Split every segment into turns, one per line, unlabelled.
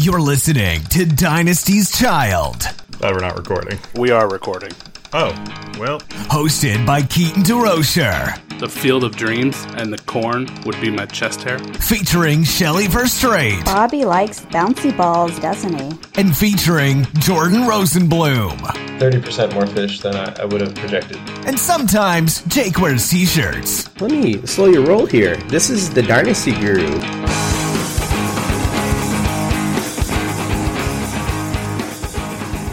You're listening to Dynasty's Child,
Oh, we're not recording.
We are recording.
Oh, well,
hosted by Keaton DeRocher,
The Field of Dreams and the corn would be my chest hair.
featuring Shelly Verougstraete,
Bobby likes bouncy balls, doesn't he?
and featuring Jordan Rosenblum.
30% more fish than I, I would have projected.
And sometimes Jake wears t-shirts.
Let me slow your roll here. This is the Dynasty Guru.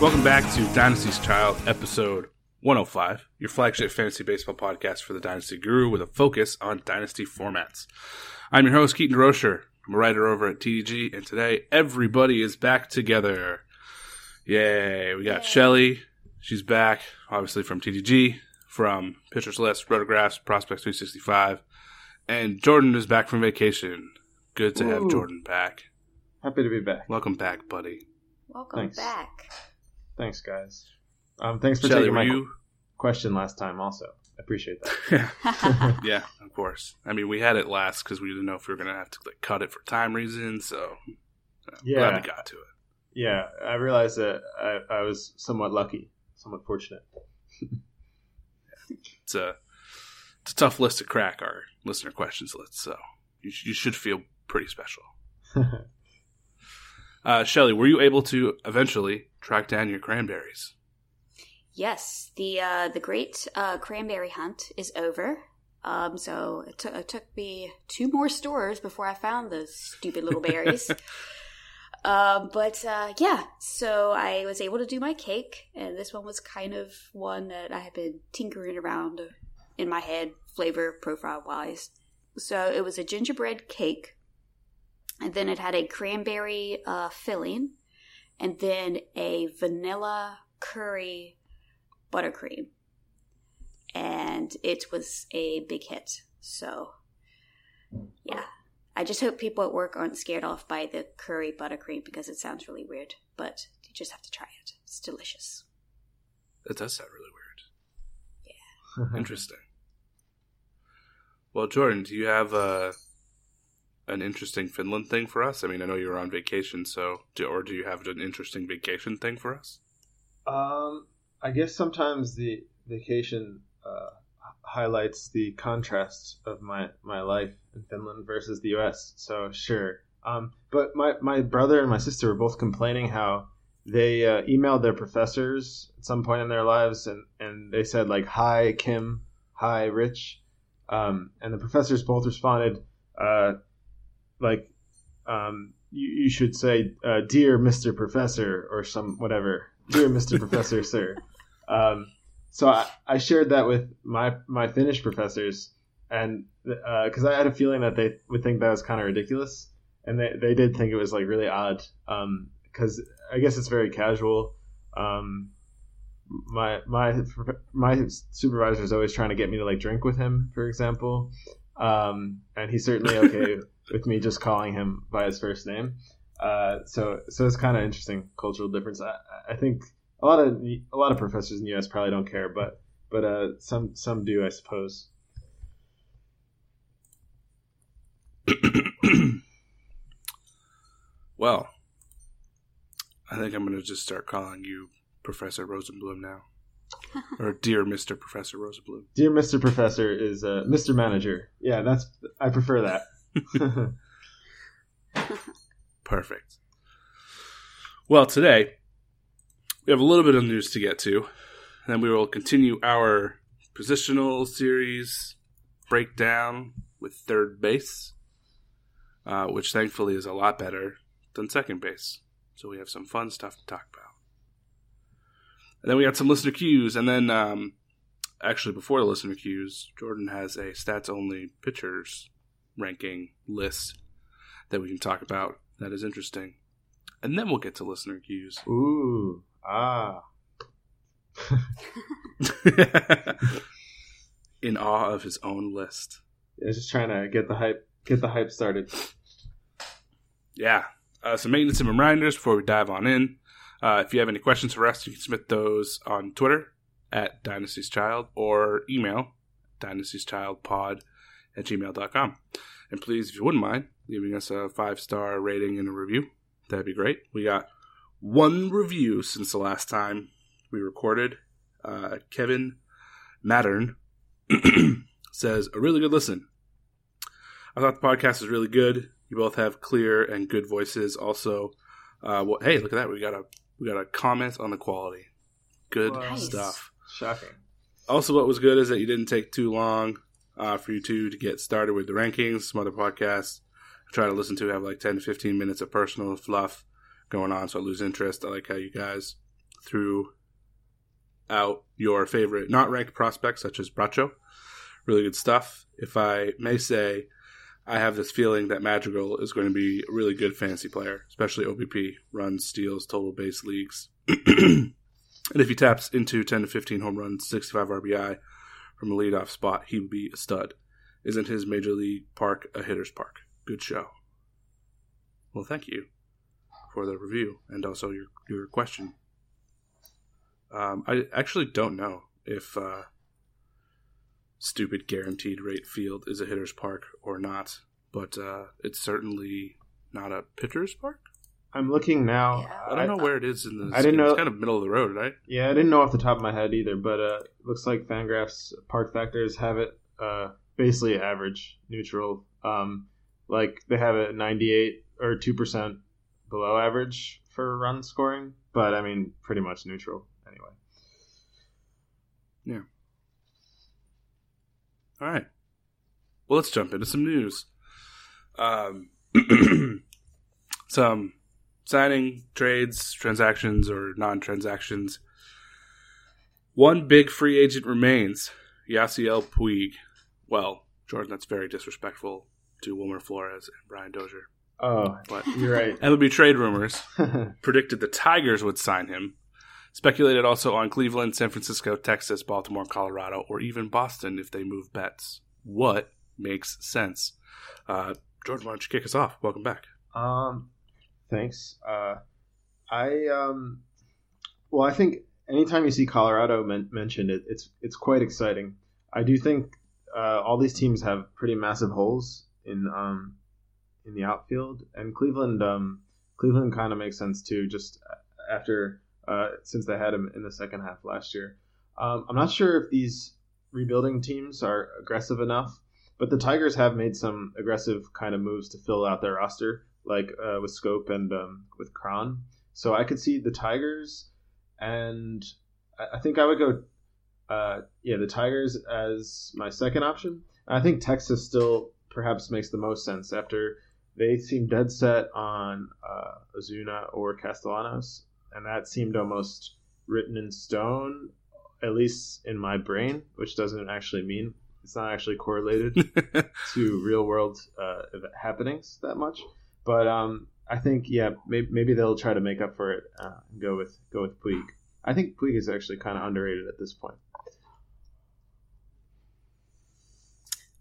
Welcome back to Dynasty's Child, episode 105, your flagship fantasy baseball podcast for the Dynasty Guru with a focus on dynasty formats. I'm your host, Keaton DeRocher. I'm a writer over at TDG, and today everybody is back together. Yay! We got Shelly. She's back, obviously from TDG, from Pitchers List, Rotographs, Prospects 365, and Jordan is back from vacation. Good to have Jordan back.
Happy to be back.
Welcome back, buddy.
Welcome
Thanks.
back.
Thanks, guys. Um, thanks for
Shelly,
taking my
you?
question last time. Also, I appreciate that.
yeah, of course. I mean, we had it last because we didn't know if we were going to have to like cut it for time reasons. So, uh,
Yeah.
glad we got to it.
yeah, I realized that I, I was somewhat lucky, somewhat fortunate.
It's a it's a tough list to crack our listener questions list. So you sh- you should feel pretty special. Uh, Shelly, were you able to eventually track down your cranberries?
Yes, the uh, the great uh, cranberry hunt is over. Um, so it, took it took me two more stores before I found those stupid little berries. um, but uh, yeah, so I was able to do my cake, and this one was kind of one that I had been tinkering around in my head, flavor profile wise. So it was a gingerbread cake, and then it had a cranberry uh, filling, and then a vanilla curry buttercream. And it was a big hit. So, yeah. I just hope people at work aren't scared off by the curry buttercream because it sounds really weird, but you just have to try it. It's delicious.
That does sound really weird. Yeah. Interesting. Well, Jordan, do you have uh, an interesting Finland thing for us? I mean, I know you're on vacation, so do, or do you have an interesting vacation thing for us?
Um, I guess sometimes the vacation uh, highlights the contrast of my, my life in Finland versus the U.S. So sure. Um, but my, my brother and my sister were both complaining how they uh, emailed their professors at some point in their lives and, and they said like hi Kim, hi Rich, um, and the professors both responded uh, like um, you, you should say uh, dear Mr. Professor or some whatever dear Mr. Professor sir. Um, so I, I shared that with my my Finnish professors and because I had a feeling that they would think that was kind of ridiculous and they, they did think it was like really odd because I guess it's very casual. Um, my my my supervisor is always trying to get me to like drink with him, for example, um, and he's certainly okay with me just calling him by his first name. Uh, so so it's kind of interesting cultural difference. I, I think a lot of a lot of professors in the U.S. probably don't care, but but uh, some some do, I suppose.
well, I think I'm going to just start calling you Professor Rosenblum now. or Dear Mr. Professor Rosenblum.
Dear Mr. Professor is uh, Mr. Manager. Yeah, that's I prefer that.
Perfect. Well, today we have a little bit of news to get to, and then we will continue our positional series breakdown with third base, uh, which thankfully is a lot better than second base. So we have some fun stuff to talk about. And then we got some listener cues, and then um, actually before the listener cues, Jordan has a stats only pitchers ranking list that we can talk about that is interesting. And then we'll get to listener cues.
Ooh, ah.
In awe of his own list.
Yeah, just trying to get the hype, get the hype started.
Yeah. Uh, some maintenance and reminders before we dive on in. Uh, if you have any questions for us, you can submit those on Twitter at Dynasty's Child or email dynastieschildpod at gmail.com. And please, if you wouldn't mind, leaving us a five star rating and a review. That'd be great. We got one review since the last time we recorded. Uh, Kevin Mattern says, A really good listen. I thought the podcast was really good. You both have clear and good voices. Also, uh, well, hey, look at that. We got a we got a comment on the quality. Good
Nice.
stuff.
Shocking.
Also, what was good is that you didn't take too long uh, for you two to get started with the rankings. Some other podcasts I try to listen to have like 10 to 15 minutes of personal fluff going on, so I lose interest. I like how you guys threw out your favorite not ranked prospects, such as Bracho. Really good stuff. If I may say, I have this feeling that Madrigal is going to be a really good fantasy player, especially OBP, runs, steals, total base leagues. and if he taps into 10 to 15 home runs, 65 RBI from a leadoff spot, he would be a stud. Isn't his major league park a hitter's park? Good show. Well, thank you for the review and also your, your question. Um, I actually don't know if uh, stupid guaranteed rate field is a hitter's park or not, but uh, it's certainly not a pitcher's park.
I'm looking now.
Yeah.
I don't know where it is in the.
I didn't know.
It's kind of middle of the road, right?
Yeah, I didn't know off the top of my head either, but uh, looks like Fangraphs park factors have it uh, basically average, neutral. Um, like they have it 98 or 2% below average for run scoring, but I mean, pretty much neutral anyway.
All right. Well, let's jump into some news. Um, some signing, trades, transactions, or non transactions. One big free agent remains Yasiel Puig. Well, Jordan, that's very disrespectful to Wilmer Flores and Brian Dozier.
Oh,
But
you're right.
MLB trade rumors predicted the Tigers would sign him. Speculated also on Cleveland, San Francisco, Texas, Baltimore, Colorado, or even Boston if they move Betts. What makes sense? Uh, Jordan, why don't you kick us off? Welcome back.
Um, thanks. Uh, I um, well, I think anytime you see Colorado men- mentioned, it, it's it's quite exciting. I do think uh, all these teams have pretty massive holes in um in the outfield, and Cleveland um Cleveland kind of makes sense too. Just after uh, since they had him in the second half last year, um, I'm not sure if these rebuilding teams are aggressive enough. But the Tigers have made some aggressive kind of moves to fill out their roster, like uh, with Schoop and um, with Cron. So I could see the Tigers, and I, I think I would go, uh, yeah, the Tigers as my second option. I think Texas still perhaps makes the most sense after they seem dead set on uh, Ozuna or Castellanos, and that seemed almost written in stone, at least in my brain, which doesn't actually mean it's not actually correlated to real world uh, happenings that much. But um, I think yeah, maybe, maybe they'll try to make up for it uh, and go with go with Puig. I think Puig is actually kind of underrated at this point.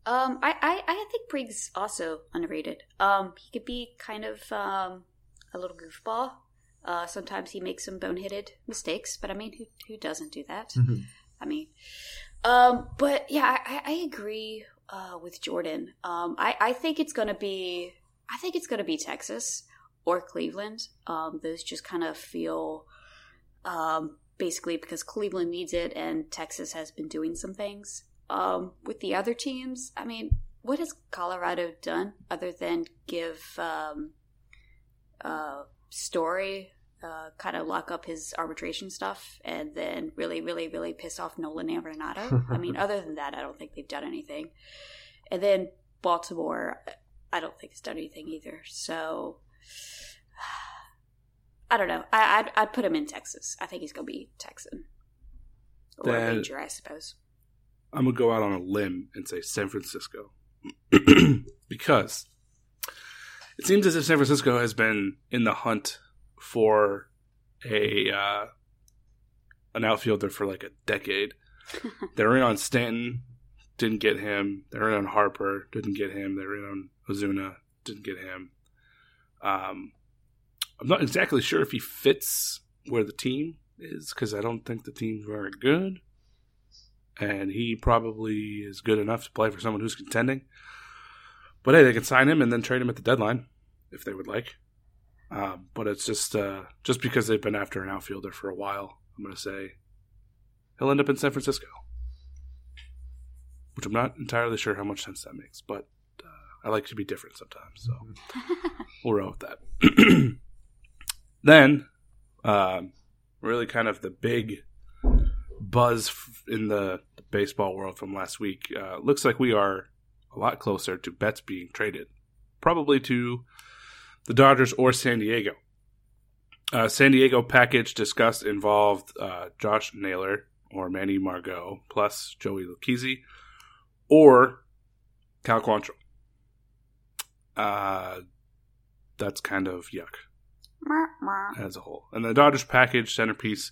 Um, I, I, I think Briggs also underrated. Um, he could be kind of um, a little goofball. Uh, sometimes he makes some boneheaded mistakes, but I mean, who who doesn't do that? I mean, um, but yeah, I, I I agree uh, with Jordan. Um, I, I think it's gonna be, I think it's gonna be Texas or Cleveland. Um, those just kind of feel, um, basically because Cleveland needs it and Texas has been doing some things. Um, with the other teams, I mean, what has Colorado done other than give um, uh, Story uh, kind of lock up his arbitration stuff and then really, really, really piss off Nolan and Arenado. I mean, other than that, I don't think they've done anything. And then Baltimore, I don't think has done anything either. So I don't know. I, would I'd put him in Texas. I think he's going to be Texan or a Ranger, I suppose.
I'm gonna go out on a limb and say San Francisco because it seems as if San Francisco has been in the hunt for a uh, an outfielder for like a decade. They're in on Stanton, didn't get him. They're in on Harper, didn't get him. They're in on Ozuna, didn't get him. Um, I'm not exactly sure if he fits where the team is because I don't think the team's very good and he probably is good enough to play for someone who's contending. But hey, they can sign him and then trade him at the deadline if they would like. Um, but it's just uh, just because they've been after an outfielder for a while. I'm going to say he'll end up in San Francisco, which I'm not entirely sure how much sense that makes. But uh, I like to be different sometimes, so we'll roll with that. then, um, really, kind of the big buzz in the baseball world from last week. Uh, looks like we are a lot closer to Betts being traded, probably to the Dodgers or San Diego. Uh, San Diego package discussed involved uh, Josh Naylor or Manny Margot plus Joey Lucchesi or Cal Quantrill. Uh, that's kind of yuck as a whole. And the Dodgers package centerpiece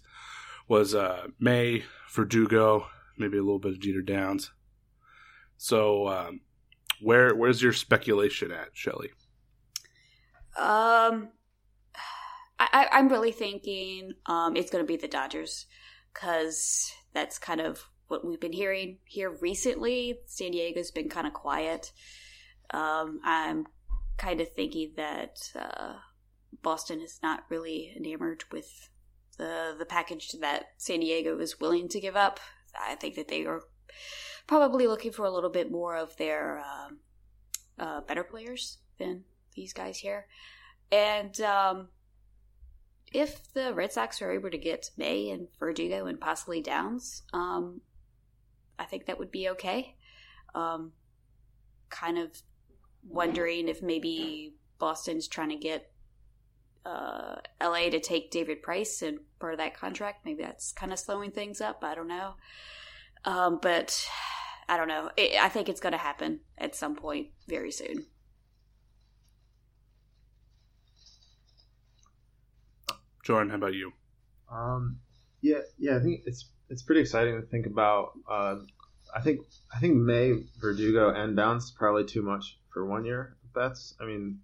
was uh, May, Verdugo, maybe a little bit of Jeter Downs. So, um, where where's your speculation at, Shelly?
Um, I, I'm really thinking um, it's going to be the Dodgers because that's kind of what we've been hearing here recently. San Diego's been kind of quiet. Um, I'm kind of thinking that uh, Boston is not really enamored with the the package that San Diego is willing to give up. I think that they are probably looking for a little bit more of their um, uh, better players than these guys here. And um, if the Red Sox are able to get May and Verdugo and possibly Downs, um, I think that would be okay. Um, kind of wondering if maybe Boston's trying to get uh, LA to take David Price and part of that contract. Maybe that's kind of slowing things up. I don't know. Um, but I don't know. It, I think it's going to happen at some point very soon.
Jordan, how about you?
Um, yeah, yeah, I think it's it's pretty exciting to think about. Uh, I think I think May, Verdugo, and Downs is probably too much for one year Betts. I mean,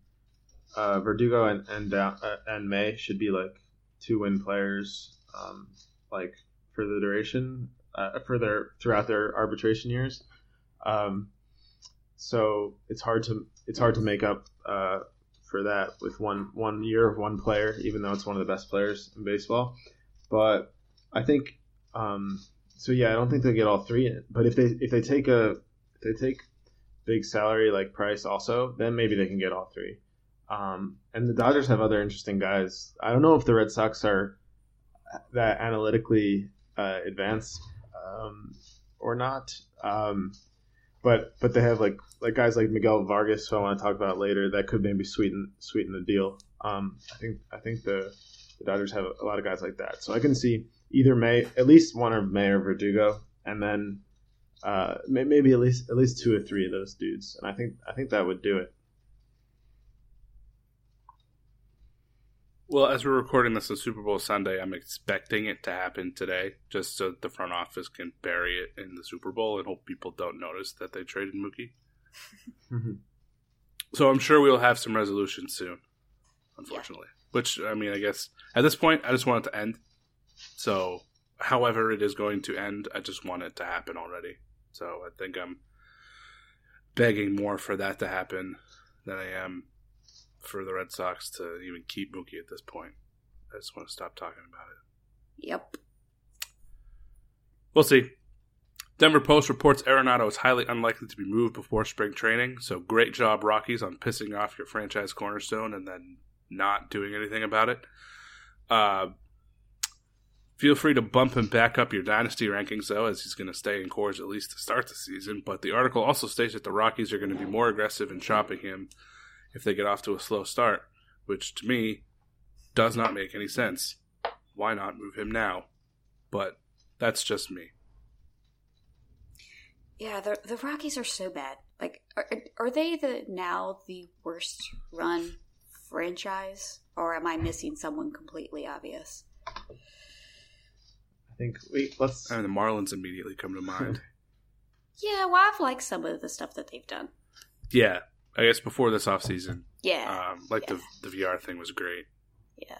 uh, Verdugo and and Down, uh, and May should be like two win players, um, like for the duration, uh, for their throughout their arbitration years. Um, so it's hard to it's hard to make up uh, for that with one one year of one player, even though it's one of the best players in baseball. But I think um, so. Yeah, I don't think they get all three. in. But if they if they take a if they take big salary like Price also, then maybe they can get all three. Um, and the Dodgers have other interesting guys. I don't know if the Red Sox are that analytically uh, advanced um, or not. Um, but but they have like like guys like Miguel Vargas, who I want to talk about later, that could maybe sweeten sweeten the deal. Um, I think I think the, the Dodgers have a lot of guys like that, so I can see either May, at least one or May or Verdugo, and then uh, may, maybe at least at least two or three of those dudes, and I think I think that would do it.
Well, as we're recording this on Super Bowl Sunday, I'm expecting it to happen today, just so the front office can bury it in the Super Bowl and hope people don't notice that they traded Mookie. Mm-hmm. So I'm sure we'll have some resolution soon, unfortunately. Which, I mean, I guess at this point, I just want it to end. So, however it is going to end, I just want it to happen already. So I think I'm begging more for that to happen than I am for the Red Sox to even keep Mookie at this point. I just want to stop talking about it.
Yep.
We'll see. Denver Post reports Arenado is highly unlikely to be moved before spring training. So great job, Rockies, on pissing off your franchise cornerstone and then not doing anything about it. Uh, feel free to bump him back up your dynasty rankings, though, as he's going to stay in Coors at least to start the season. But the article also states that the Rockies are going to be more aggressive in shopping him if they get off to a slow start, which to me does not make any sense. Why not move him now? But that's just me.
Yeah, the the Rockies are so bad. Like, are, are they the now the worst run franchise, or am I missing someone completely obvious?
I think we let's.
I mean, the Marlins immediately come to mind.
Yeah, well, I've liked some of the stuff that they've done.
yeah, I guess before this offseason,
Yeah,
um, like
yeah.
the the VR thing was great.
yeah.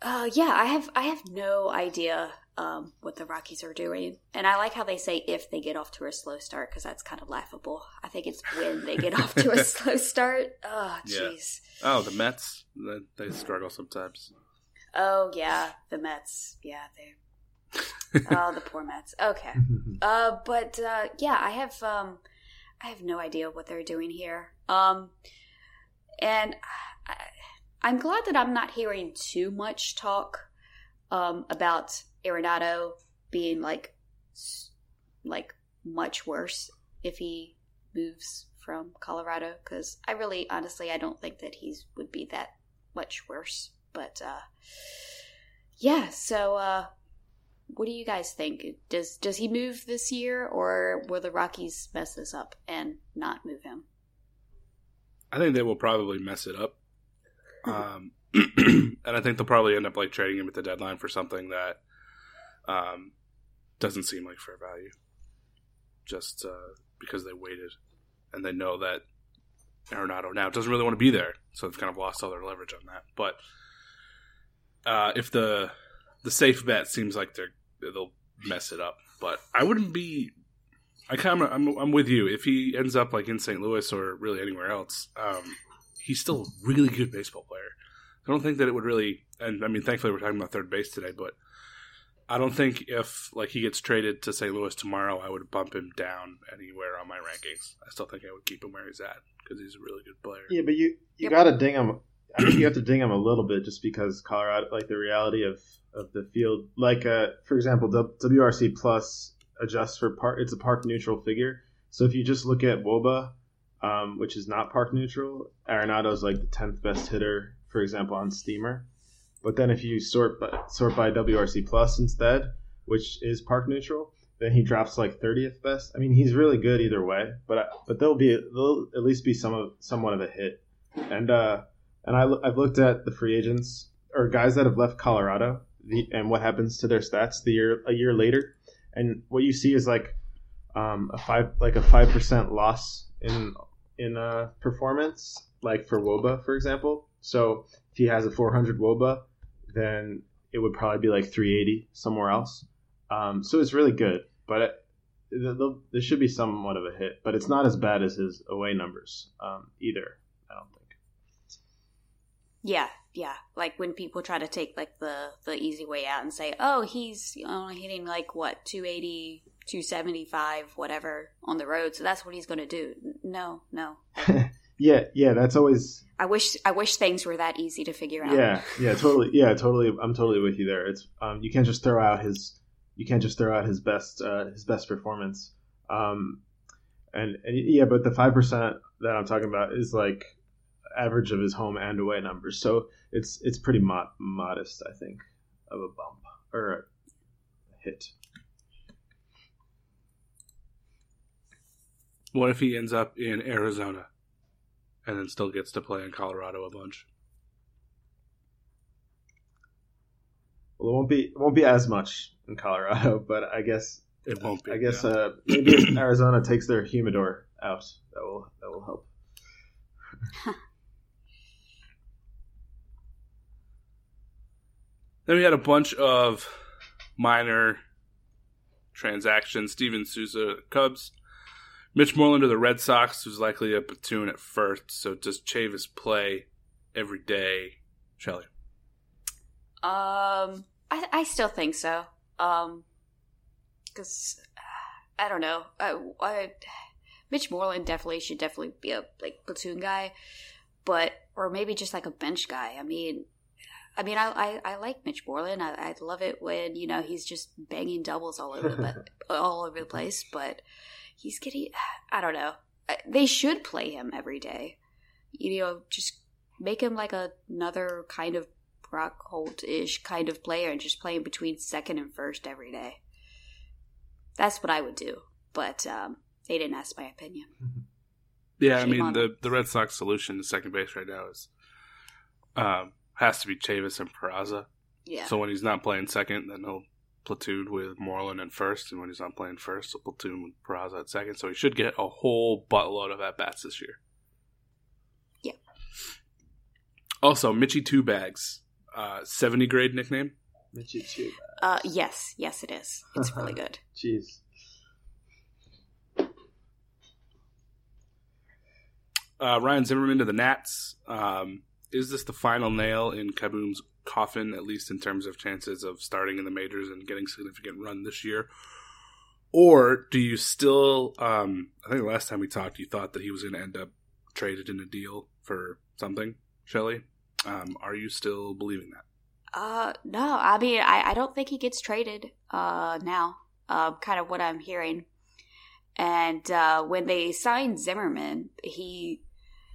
Uh, yeah, I have I have no idea um, what the Rockies are doing, and I like how they say if they get off to a slow start because that's kind of laughable. I think it's when they get off to a slow start. Oh,
Yeah.
jeez.
Oh, the Mets, they, they struggle sometimes.
Oh yeah, the Mets. Yeah, they. oh, the poor Mets. Okay. Uh, but uh, yeah, I have um, I have no idea what they're doing here. Um, and I, I'm glad that I'm not hearing too much talk um about Arenado being like like much worse if he moves from Colorado because I really honestly I don't think that he's would be that much worse. But uh, yeah, so uh, what do you guys think? Does does he move this year, or will the Rockies mess this up and not move him?
I think they will probably mess it up. Um, and I think they'll probably end up like trading him at the deadline for something that um, doesn't seem like fair value, just uh, because they waited and they know that Arenado now doesn't really want to be there, so they've kind of lost all their leverage on that. But uh, if the the safe bet seems like they're they'll mess it up, but I wouldn't be. I kind of I'm, I'm with you. If he ends up like in St. Louis or really anywhere else, um, he's still a really good baseball player. I don't think that it would really. And I mean, thankfully, we're talking about third base today, but I don't think if like he gets traded to St. Louis tomorrow, I would bump him down anywhere on my rankings. I still think I would keep him where he's at because he's a really good player.
Yeah, but you you
Yep.
gotta ding him. I think you have to ding him a little bit just because Colorado, like the reality of of the field, like uh, for example, WRC plus adjusts for park. It's a park neutral figure. So if you just look at Woba, um, which is not park neutral, Arenado's like the tenth best hitter, for example, on Steamer. But then if you sort by, sort by WRC plus instead, which is park neutral, then he drops like thirtieth best. I mean, he's really good either way. But but there'll be there'll at least be some of somewhat of a hit. And uh, and I, I've looked at the free agents or guys that have left Colorado the, and what happens to their stats the year a year later, and what you see is like um, a five like a five percent loss in in uh, performance, like for Woba, for example. So if he has a 400 Woba, then it would probably be like 380 somewhere else. Um, so it's really good, but it, th- th- there should be somewhat of a hit, but it's not as bad as his away numbers um, either. I don't think.
Yeah, yeah. Like when people try to take like the the easy way out and say, "Oh, he's only hitting like what 280, 275, whatever on the road, so that's what he's going to do." No, no.
Yeah, yeah, that's always
I wish I wish things were that easy to figure out.
yeah, yeah, totally, yeah, totally. I'm totally with you there. It's um, you can't just throw out his you can't just throw out his best uh, his best performance. Um, and, and yeah, but the five percent that I'm talking about is like average of his home and away numbers, so it's it's pretty mo- modest, I think, of a bump or a hit.
What if he ends up in Arizona and then still gets to play in Colorado a bunch?
Well, it won't be it won't be as much in Colorado, but I guess
It won't be.
I guess
yeah.
uh, maybe if Arizona takes their humidor out. That will that will help.
Then we had a bunch of minor transactions. Steven Souza, Cubs. Mitch Moreland to the Red Sox, who's likely a platoon at first. So does Chavis play every day? Shelly.
Um, I I still think so. Um, because I don't know. I, I Mitch Moreland definitely should definitely be a like platoon guy, but or maybe just like a bench guy. I mean, I mean, I I, I like Mitch Moreland. I, I love it when you know he's just banging doubles all over the all over the place. But he's getting, I don't know. They should play him every day. You know, just make him like a, another kind of Brock Holt ish kind of player and just play him between second and first every day. That's what I would do. But um, they didn't ask my opinion.
Yeah,
Shame
I mean
on
the the Red Sox solution to second base right now is um, has to be Chavis and Peraza.
Yeah.
So when he's not playing second, then he'll platoon with Moreland at first, and when he's not playing first, he'll platoon with Peraza at second. So he should get a whole buttload of at bats this year.
Yeah.
Also, Mitchy Two Bags, uh, seventy grade nickname.
Mitchy too.
uh, yes, yes, it is. It's really good.
Jeez.
Uh, Ryan Zimmerman to the Nats. Um, is this the final nail in Kieboom's coffin, at least in terms of chances of starting in the majors and getting significant run this year? Or do you still? Um, I think last time we talked, you thought that he was going to end up traded in a deal for something. Shelly, um, are you still believing that?
Uh, no, I mean, I, I don't think he gets traded uh, now. Uh, kind of what I'm hearing. And uh, when they signed Zimmerman, he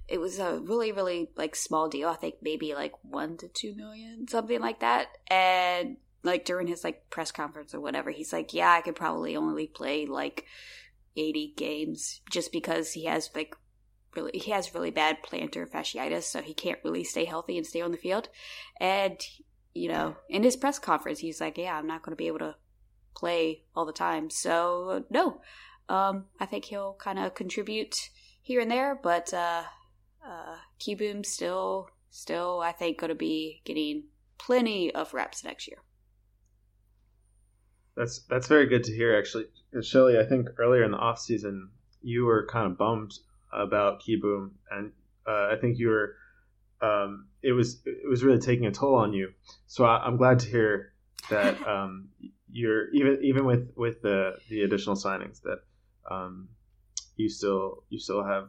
it was a really really like small deal. I think maybe like one to two million, something like that. And like during his like press conference or whatever, he's like, "Yeah, I could probably only play like eighty games just because he has like really he has really bad plantar fasciitis, so he can't really stay healthy and stay on the field." And you know, in his press conference, he's like, "Yeah, I'm not going to be able to play all the time." So no, um, I think he'll kind of contribute here and there, but uh, uh, Kieboom still, still, I think, going to be getting plenty of reps next year.
That's that's very good to hear, actually. Shelly, I think earlier in the off season, you were kind of bummed about Kieboom, and uh, I think you were. Um, it was it was really taking a toll on you. So I, I'm glad to hear that um, you're even even with with the the additional signings that um, you still you still have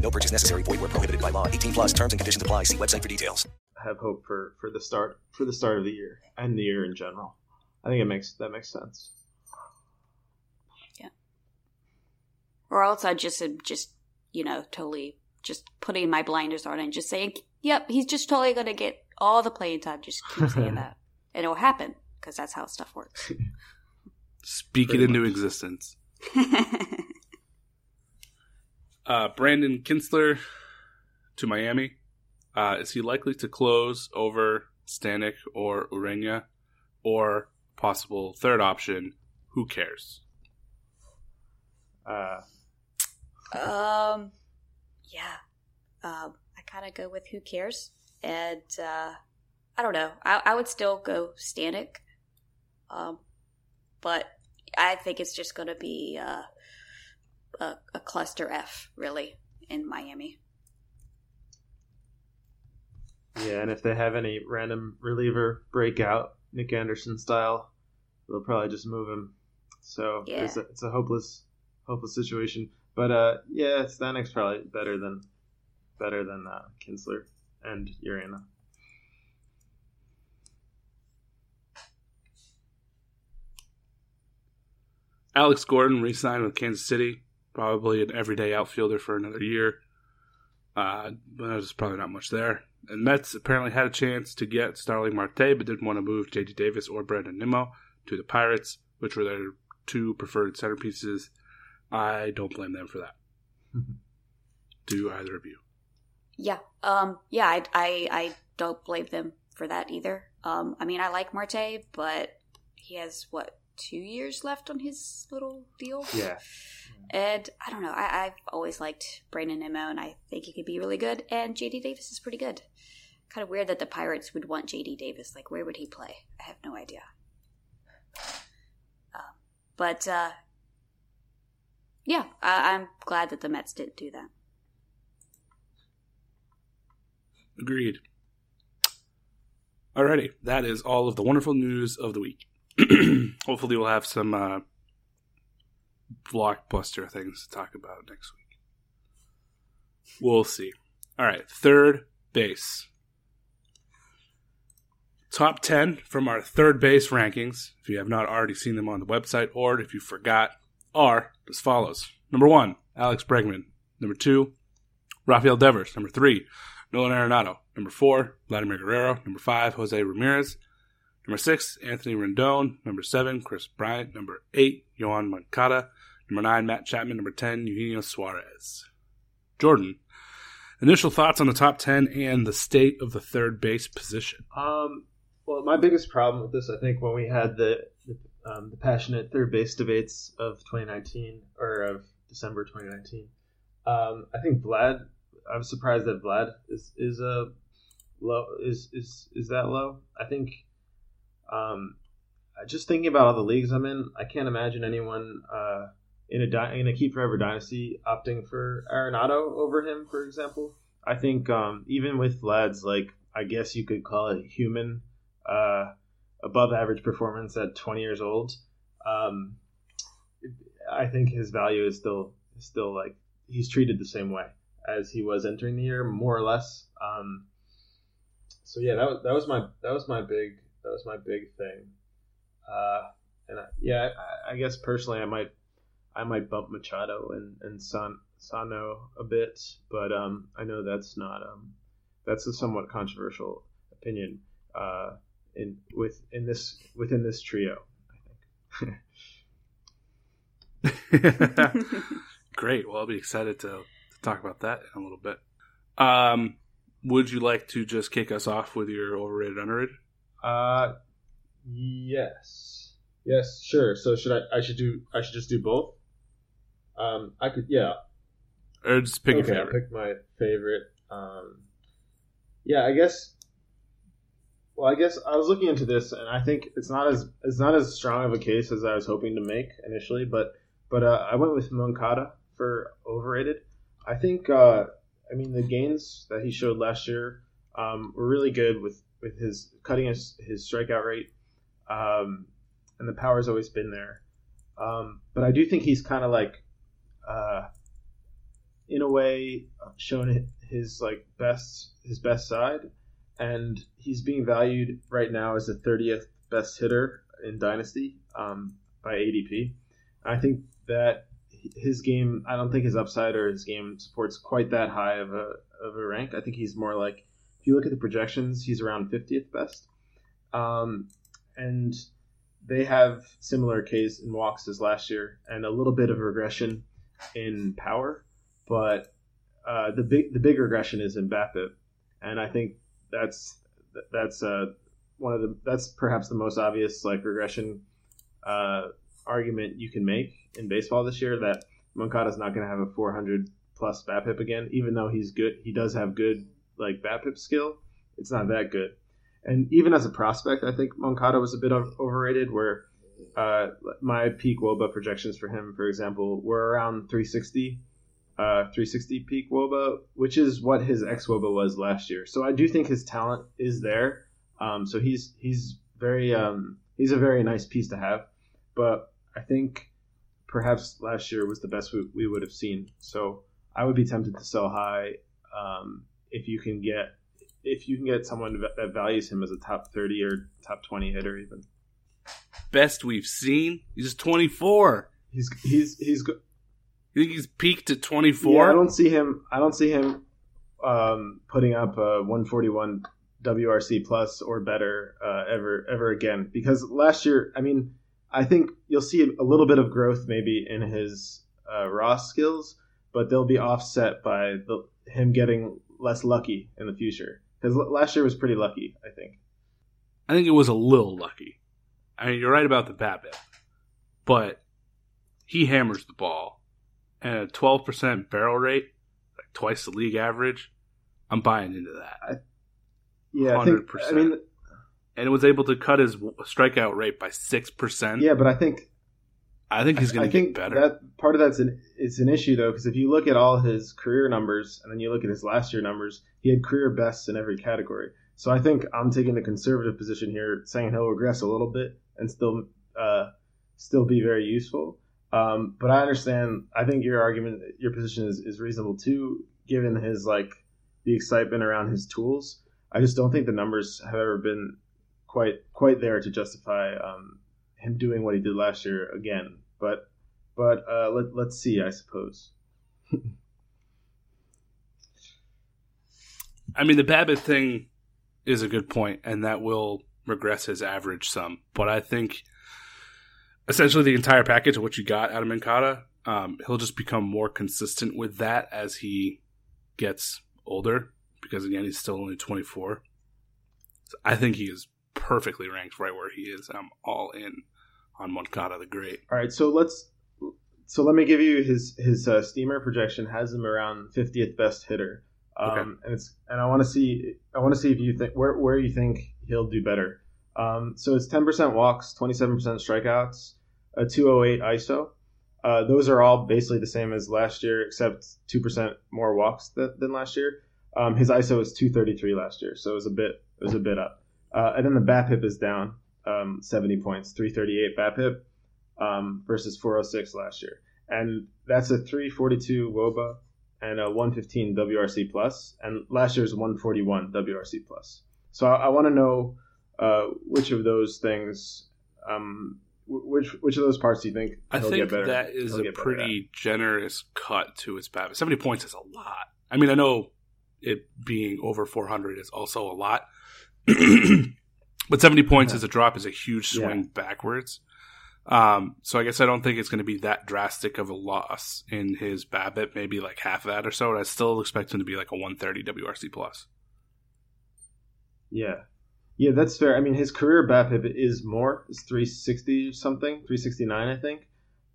No purchase necessary. Void where prohibited by law. 18 plus terms and conditions apply. See website for details.
I have hope for for the start for the start of the year and the year in general. I think it makes that makes sense. Yeah.
Or else I just am just, you know, totally just putting my blinders on and just saying, yep, he's just totally going to get all the playing time. Just keep saying that. And it'll happen because that's how stuff works.
Speak
Pretty
it into existence. Uh, Brandon Kintzler to Miami. Uh, is he likely to close over Stanek or Urena? Or possible third option, who cares?
Uh,
Um, yeah. Um, I kind of go with who cares, and uh, I don't know. I, I would still go Stanek, um, but I think it's just going to be uh, a, a cluster F, really, in Miami.
yeah, and if they have any random reliever breakout, Nick Anderson style, they'll probably just move him. So
Yeah.
it's, a, it's a hopeless hopeless situation. But uh, yeah, Stanek's probably better than better than uh, Kintzler and Urena.
Alex Gordon re signed with Kansas City. Probably an everyday outfielder for another year. Uh, but there's probably not much there. And Mets apparently had a chance to get Starling Marte, but didn't want to move J.D. Davis or Brandon Nimmo to the Pirates, which were their two preferred centerpieces. I don't blame them for that. Do either of you?
Yeah. Um. Yeah. I. I. I don't blame them for that either. Um. I mean, I like Marte, but he has what two years left on his little deal.
Yeah.
And I don't know. I, I've always liked Brandon Nimmo, and I think he could be really good. And JD Davis is pretty good. Kind of weird that the Pirates would want JD Davis. Like, where would he play? I have no idea. Um, but uh, yeah, I, I'm glad that the Mets didn't do that.
Agreed. Alrighty, that is all of the wonderful news of the week. Hopefully, we'll have some uh, blockbuster things to talk about next week. We'll see. All right, third base. Top 10 from our third base rankings, if you have not already seen them on the website or if you forgot, are as follows. Number one, Alex Bregman. Number two, Rafael Devers. Number three, Nolan Arenado. Number four, Vladimir Guerrero. Number five, Jose Ramirez. Number six, Anthony Rendon. Number seven, Kris Bryant. Number eight, Yoan Moncada. Number nine, Matt Chapman. Number 10, Eugenio Suarez. Jordan, initial thoughts on the top 10 and the state of the third base position.
Um, well, my biggest problem with this, I think, when we had the the, um, the passionate third base debates of 2019 or of December 2019, um, I think Vlad. I'm surprised that Vlad is is a low is is is that low. I think. Um, just thinking about all the leagues I'm in, I can't imagine anyone uh, in a di- in a keep forever dynasty opting for Arenado over him, for example. I think um, even with Vlad's like I guess you could call it human uh, above average performance at 20 years old. Um, I think his value is still still like he's treated the same way as he was entering the year, more or less. Um, so yeah, that was that was my that was my big that was my big thing. Uh, and I, yeah, I, I guess personally, I might I might bump Machado and and San, Sano a bit, but um, I know that's not um, that's a somewhat controversial opinion uh, in with in this within this trio. I think.
Great. Well, I'll be excited to, to talk about that in a little bit. Um, would you like to just kick us off with your overrated, underrated?
Uh, yes, yes, sure. So should I? I should do. I should just do both. Um, I could. Yeah.
Or just pick
okay,
a favorite.
Pick my favorite. Um, yeah, I guess. Well, I guess I was looking into this, and I think it's not as it's not as strong of a case as I was hoping to make initially. But but uh, I went with Moncada for overrated. I think. Uh, I mean, the gains that he showed last year um, were really good with with his cutting his, his strikeout rate, um, and the power's always been there. Um, but I do think he's kind of like, uh, in a way, shown his like best his best side, and he's being valued right now as the 30th best hitter in Dynasty um, by ADP. I think that his game, I don't think his upside or his game supports quite that high of a of a rank. I think he's more like if you look at the projections, he's around 50th best. Um, and they have similar case in walks as last year and a little bit of regression in power, but uh, the big the big regression is in BABIP, and I think that's that's uh, one of the that's perhaps the most obvious like regression uh, argument you can make in baseball this year that Moncada's not going to have a 400 plus BABIP again, even though he's good. He does have good like BABIP skill. It's not that good. And even as a prospect, I think Moncada was a bit overrated. Where uh, my peak WOBA projections for him, for example, were around 360, uh, 360 peak WOBA, which is what his ex WOBA was last year. So I do think his talent is there. Um, so he's he's very um, he's a very nice piece to have. But I think perhaps last year was the best we, we would have seen. So I would be tempted to sell high um, if you can get if you can get someone that values him as a top thirty or top twenty hitter, even
Best we've seen. He's 24.
he's he's he's. go-
You think he's peaked at
Yeah,
24?
I don't see him. I don't see him um, putting up a 141 WRC plus or better uh, ever ever again. Because last year, I mean, I think you'll see a little bit of growth maybe in his uh, raw skills, but they'll be offset by the, him getting less lucky in the future. Because last year was pretty lucky, I think.
I think it was a little lucky. I mean, you're right about the BABIP, but he hammers the ball, and a 12% barrel rate, like twice the league average. I'm buying into that.
I, yeah, 100%. I, think, I mean,
and it was able to cut his strikeout rate by six percent.
Yeah, but I think
I think he's going to get better.
That part of that's an it's an issue though because if you look at all his career numbers and then you look at his last year numbers, he had career bests in every category. So I think I'm taking the conservative position here, saying he'll regress a little bit and still uh, still be very useful. Um, but I understand. I think your argument, your position is, is reasonable too, given his like the excitement around his tools. I just don't think the numbers have ever been quite quite there to justify um, him doing what he did last year again. But but uh, let let's see. I suppose.
I mean, the BABIP thing is a good point, and that will regress his average some. But I think essentially the entire package of what you got out of Moncada, um, he'll just become more consistent with that as he gets older. Because again, he's still only 24. So I think he is perfectly ranked right where he is. I'm all in on Moncada the Great.
All right, so let's so let me give you his his uh, steamer projection has him around 50th best hitter. Um, okay. and it's and I want to see I want to see if you think where where you think he'll do better. Um, so it's 10% walks, 27% strikeouts, a 208 ISO. Uh, those are all basically the same as last year, except 2% more walks than, than last year. Um, his ISO was 233 last year, so it was a bit it was a bit up. Uh, and then the BABIP is down um, 70 points, 338 BABIP um, versus 406 last year, and that's a 342 WOBA and a 115 WRC plus, and last year's 141 WRC plus. So I, I want to know uh, which of those things, um, which which of those parts do you think?
I think that is a pretty generous cut to his BABIP. 70 points is a lot. I mean, I know it being over 400 is also a lot. but 70 points yeah. as a drop is a huge swing yeah. backwards. Um, so I guess I don't think it's going to be that drastic of a loss in his BABIP, maybe like half of that or so. I still expect him to be like a 130 WRC plus.
Yeah. Yeah, that's fair. I mean, his career BABIP is more. It's 360 something, 369, I think.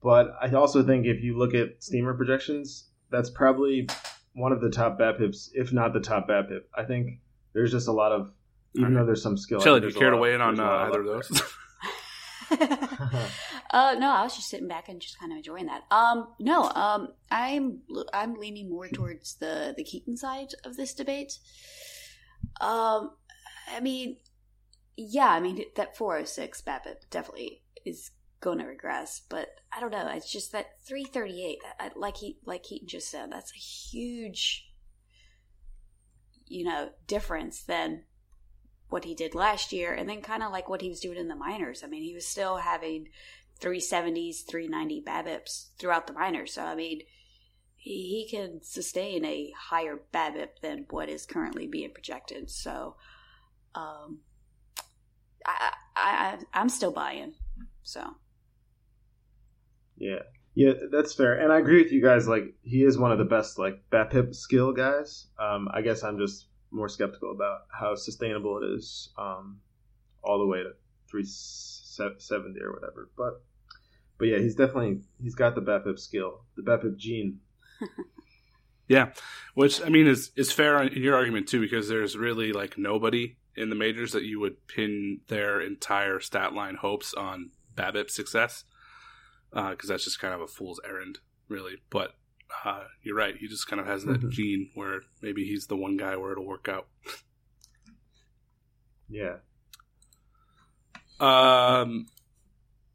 But I also think if you look at steamer projections, that's probably one of the top BABIPs, if not the top BABIP. I think there's just a lot of, even right. though there's some skill.
Shelly, do you care to weigh in on uh, either of those?
uh, no, I was just sitting back and just kind of enjoying that. Um, no, um, I'm I'm leaning more towards the the Keaton side of this debate. Um, I mean, yeah, I mean that 406 BABIP definitely is going to regress, but I don't know. It's just that 338, like he like Keaton just said, that's a huge, you know, difference than what he did last year, and then kind of like what he was doing in the minors. I mean, he was still having 370s, 390 BABIPs throughout the minors. So I mean, he, can sustain a higher BABIP than what is currently being projected. So, um, I, I, I'm still buying. So,
yeah, yeah, that's fair, and I agree with you guys. Like, he is one of the best like BABIP skill guys. Um, I guess I'm just more skeptical about how sustainable it is, um, all the way to 370 or whatever. But, but yeah, he's definitely he's got the BABIP skill, the BABIP gene.
yeah, which I mean is is fair in your argument too, because there's really like nobody in the majors that you would pin their entire stat line hopes on BABIP success, because uh, that's just kind of a fool's errand, really. But uh, you're right. He just kind of has that mm-hmm. gene where maybe he's the one guy where it'll work out.
yeah.
Um,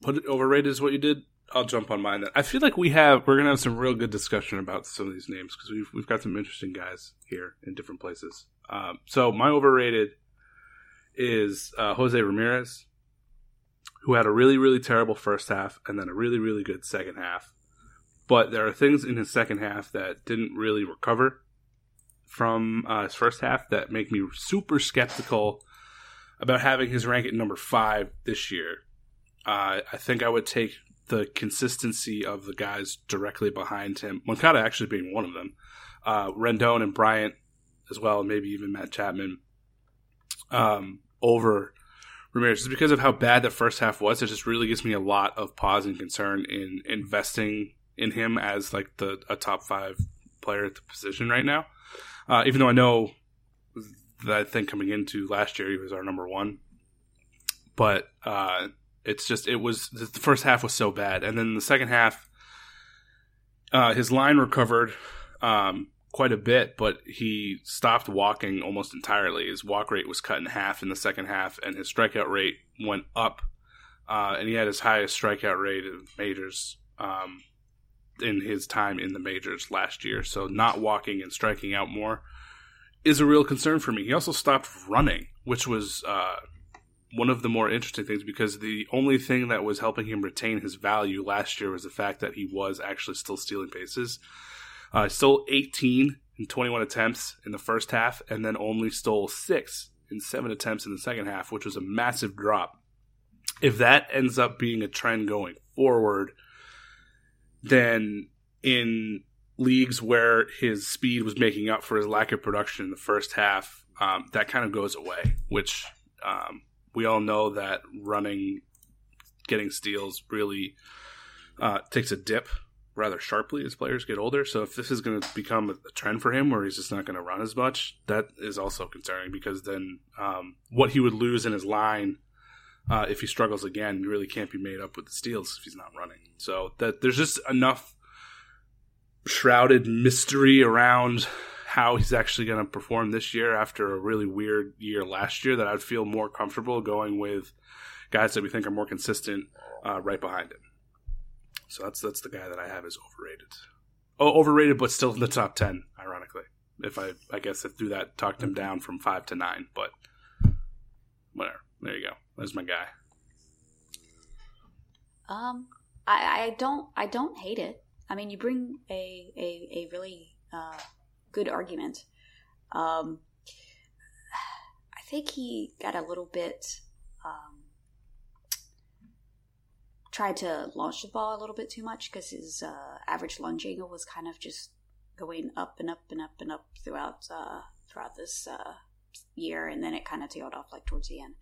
put it overrated is what you did. I'll jump on mine. Then I feel like we have we're gonna have some real good discussion about some of these names because we've we've got some interesting guys here in different places. Um, so my overrated is uh, Jose Ramirez, who had a really really terrible first half and then a really really good second half. But there are things in his second half that didn't really recover from uh, his first half that make me super skeptical about having his rank at number five this year. Uh, I think I would take the consistency of the guys directly behind him, Moncada actually being one of them, uh, Rendon and Bryant as well, maybe even Matt Chapman um, over Ramirez. Just because of how bad the first half was, it just really gives me a lot of pause and concern in investing in him as like the a top five player at the position right now. Uh, even though I know that I think coming into last year he was our number one, but uh, it's just it was the first half was so bad, and then the second half, uh, his line recovered um, quite a bit, but he stopped walking almost entirely. His walk rate was cut in half in the second half, and his strikeout rate went up, uh, and he had his highest strikeout rate in majors. Um, in his time in the majors last year. So not walking and striking out more is a real concern for me. He also stopped running, which was uh, one of the more interesting things because the only thing that was helping him retain his value last year was the fact that he was actually still stealing bases. Uh, stole 18 in 21 attempts in the first half, and then only stole six in seven attempts in the second half, which was a massive drop. If that ends up being a trend going forward, then in leagues where his speed was making up for his lack of production in the first half, um, that kind of goes away, which um, we all know that running, getting steals really uh, takes a dip rather sharply as players get older. So if this is going to become a trend for him where he's just not going to run as much, that is also concerning because then um, what he would lose in his line uh, if he struggles again you really can't be made up with the steals if he's not running. So that there's just enough shrouded mystery around how he's actually going to perform this year after a really weird year last year that I'd feel more comfortable going with guys that we think are more consistent uh, right behind him. So that's that's the guy that I have is overrated. Oh, overrated, but still in the top ten. Ironically, if I I guess I threw that talked him down from five to nine, but whatever. There you go. There's my guy.
Um, I, I don't I don't hate it. I mean, you bring a a, a really uh, good argument. Um, I think he got a little bit um, tried to launch the ball a little bit too much because his uh, average launch angle was kind of just going up and up and up and up throughout uh, throughout this uh, year, and then it kind of tailed off like towards the end.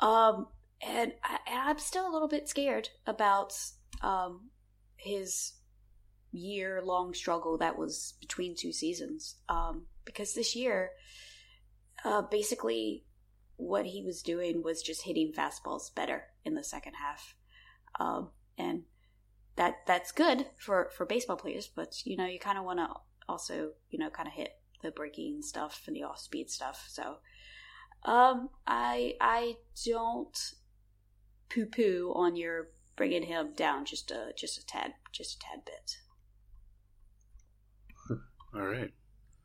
Um, and I, am still a little bit scared about um, his year long struggle that was between two seasons. Um, because this year, uh, basically, what he was doing was just hitting fastballs better in the second half. Um, and that that's good for, for baseball players, but you know, you kind of want to also, you know, kind of hit the breaking stuff and the off speed stuff. So, um, I I don't poo poo on your bringing him down just a just a tad just a tad bit.
All right,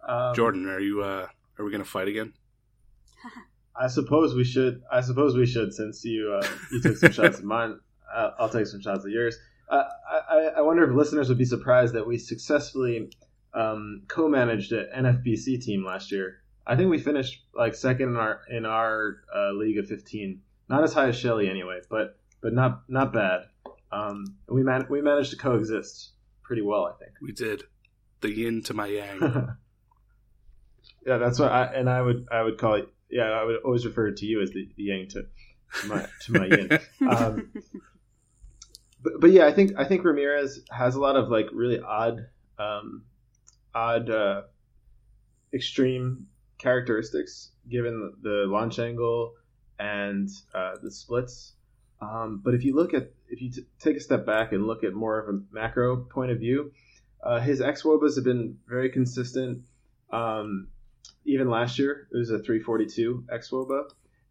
Um,
Jordan, are you uh are we gonna fight again?
I suppose we should. I suppose we should, since you uh, you took some shots at mine. Uh, I'll take some shots at yours. Uh, I, I wonder if listeners would be surprised that we successfully um, co-managed an NFBC team last year. I think we finished like second in our in our uh, league of fifteen. Not as high as Shelly anyway, but but not not bad. Um, we man- we managed to coexist pretty well, I think.
We did the yin to my yang.
yeah, that's what I and I would I would call it. Yeah, I would always refer to you as the, the yang to, to my to my yin. Um, but, but yeah, I think I think Ramirez has a lot of like really odd, um, odd, uh, extreme characteristics given the launch angle and uh, the splits. Um, but if you look at if you t- take a step back and look at more of a macro point of view, uh, his xwOBAs have been very consistent. Um, even last year, it was a 342 xwOBA,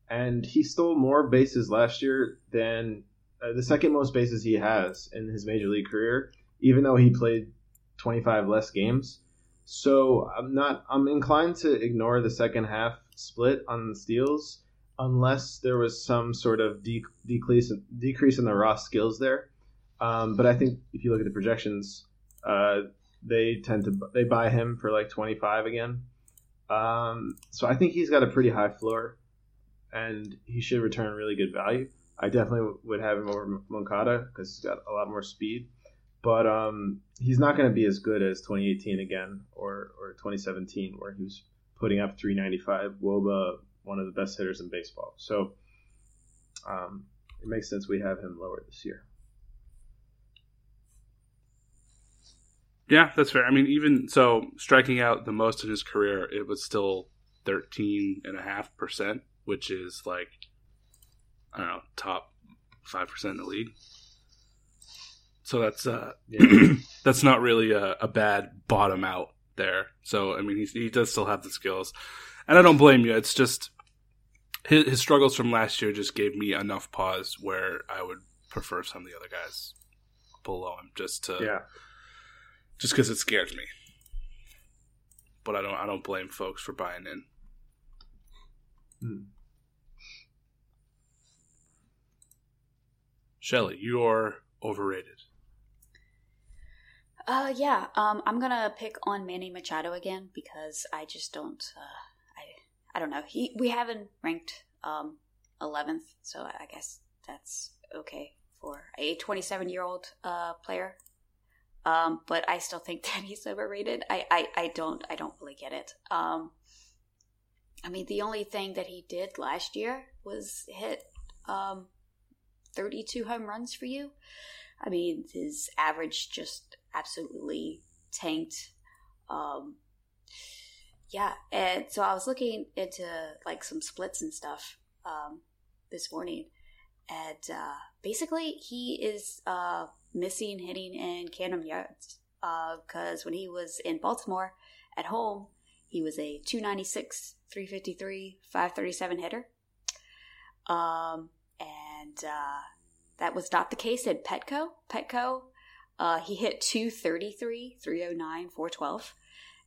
and he stole more bases last year than uh, the second most bases he has in his major league career, even though he played 25 less games. So I'm not. I'm inclined to ignore the second half split on the steals unless there was some sort of de- decrease decrease in the raw skills there. Um, but I think if you look at the projections, uh, they tend to they buy him for like 25 again. Um, so I think he's got a pretty high floor, and he should return really good value. I definitely would have him over Moncada because he's got a lot more speed, but um, he's not going to be as good as 2018 again or or 2017 where he was putting up 395. Woba, one of the best hitters in baseball. So um, it makes sense we have him lower this year.
Yeah, that's fair. I mean, even so, striking out the most in his career, it was still 13.5%, which is like, I don't know, top 5% in the league. So that's uh, yeah. that's not really a, a, bad bottom out there. So I mean, he he does still have the skills, and I don't blame you. It's just his, his struggles from last year just gave me enough pause where I would prefer some of the other guys below him, just to
yeah
just because it scares me. But I don't I don't blame folks for buying in.
Hmm.
Shelly, you're overrated.
Uh, yeah. Um, I'm gonna pick on Manny Machado again because I just don't. Uh, I I don't know. He we haven't ranked um 11th, so I guess that's okay for a 27 year old uh player um, but I still think that he's overrated. I, I, I don't I don't really get it. Um, I mean, the only thing that he did last year was hit um, 32 home runs for you. I mean, his average just absolutely tanked. Um, yeah, and so I was looking into like some splits and stuff um, this morning, and uh, basically he is uh, missing hitting in Camden Yards because uh, when he was in Baltimore at home, he was a 296, 353, 537 hitter. Um, and uh, that was not the case at Petco. Petco, uh, he hit 233, 309, 412.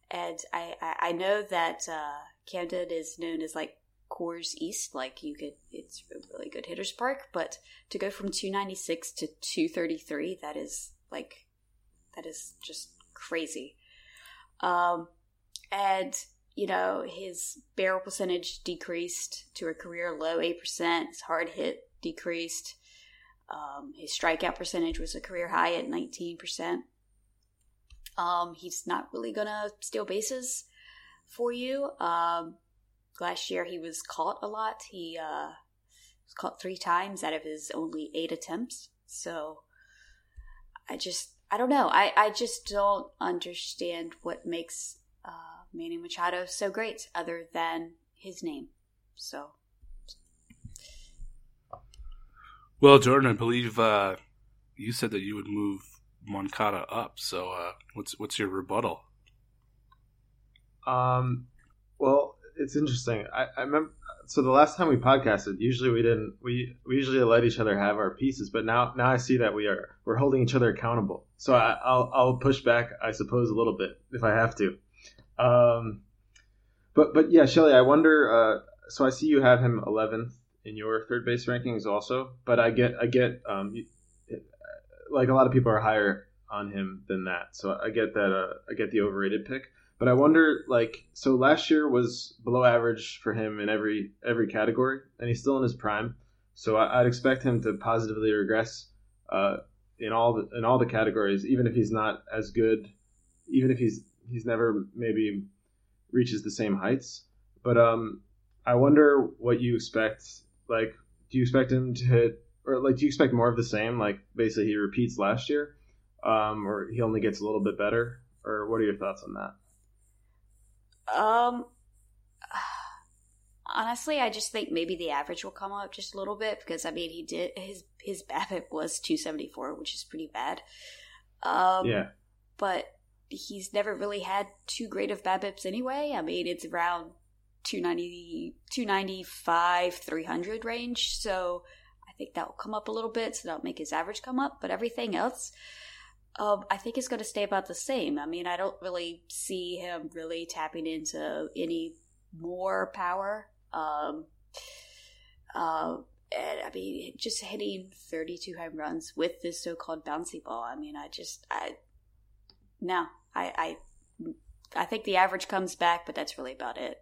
And I, I, I know that uh, Camden is known as like Coors East, like you could, it's a really good hitter's park. But to go from 296 to 233, that is like, that is just crazy. Um, and you know his barrel percentage decreased to a career low eight percent. His hard hit decreased. Um, his strikeout percentage was a career high at nineteen percent. Um, he's not really gonna steal bases for you. Um, Last year he was caught a lot. He uh, was caught three times out of his only eight attempts. So I just, I don't know. I, I just don't understand what makes uh, Manny Machado so great other than his name. So.
Well, Jordan, I believe uh, you said that you would move Moncada up. So, uh, what's what's your rebuttal?
Um, well, it's interesting. I, I remember. So the last time we podcasted, usually we didn't. We we usually let each other have our pieces, but now now I see that we are we're holding each other accountable. So I, will I'll push back, I suppose, a little bit if I have to. Um, but but yeah, Shelly, I wonder. Uh, so I see you have him 11th in your third base rankings also, but I get I get um, like a lot of people are higher on him than that. So I get that. Uh, I get the overrated pick. But I wonder, like, so last year was below average for him in every every category, and he's still in his prime. So I, would expect him to positively regress uh, in all the in all the categories, even if he's not as good, even if he's he's never maybe reaches the same heights. But um, I wonder what you expect. Like, do you expect him to hit, or like, do you expect more of the same? Like, basically, he repeats last year, um, or he only gets a little bit better. Or what are your thoughts on that?
Um, honestly, I just think maybe the average will come up just a little bit because I mean he did his his BABIP was two seventy four, which is pretty bad. Um,
yeah,
but he's never really had too great of BABIPs anyway. I mean, it's around 290, 295, 300 range. So I think that will come up a little bit. So that'll make his average come up. But everything else, um, I think it's going to stay about the same. I mean, I don't really see him really tapping into any more power. Um, uh, and I mean, just hitting 32 home runs with this so-called bouncy ball. I mean, I just, I, no, I, I I think the average comes back, but that's really about it.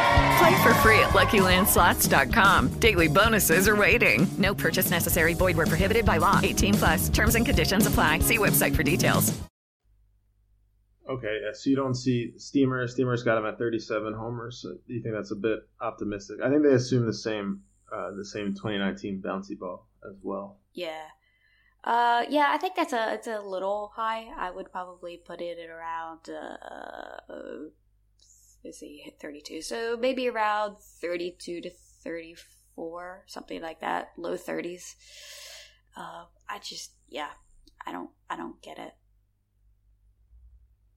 Play for free at LuckyLandSlots.com. Daily bonuses are waiting. No purchase necessary. Void were prohibited by law. 18 plus. Terms and conditions apply. See website for details.
Okay, so you don't see Steamer. Steamer's got him at 37 homers. So do you think that's a bit optimistic? I think they assume the same, uh, the same 2019 bouncy ball as well.
Yeah. Uh, yeah, I think that's a it's a little high. I would probably put it at around uh, let's see, hit thirty two, so maybe around thirty two to thirty four, something like that, low thirties. Uh, I just yeah, I don't I don't get it.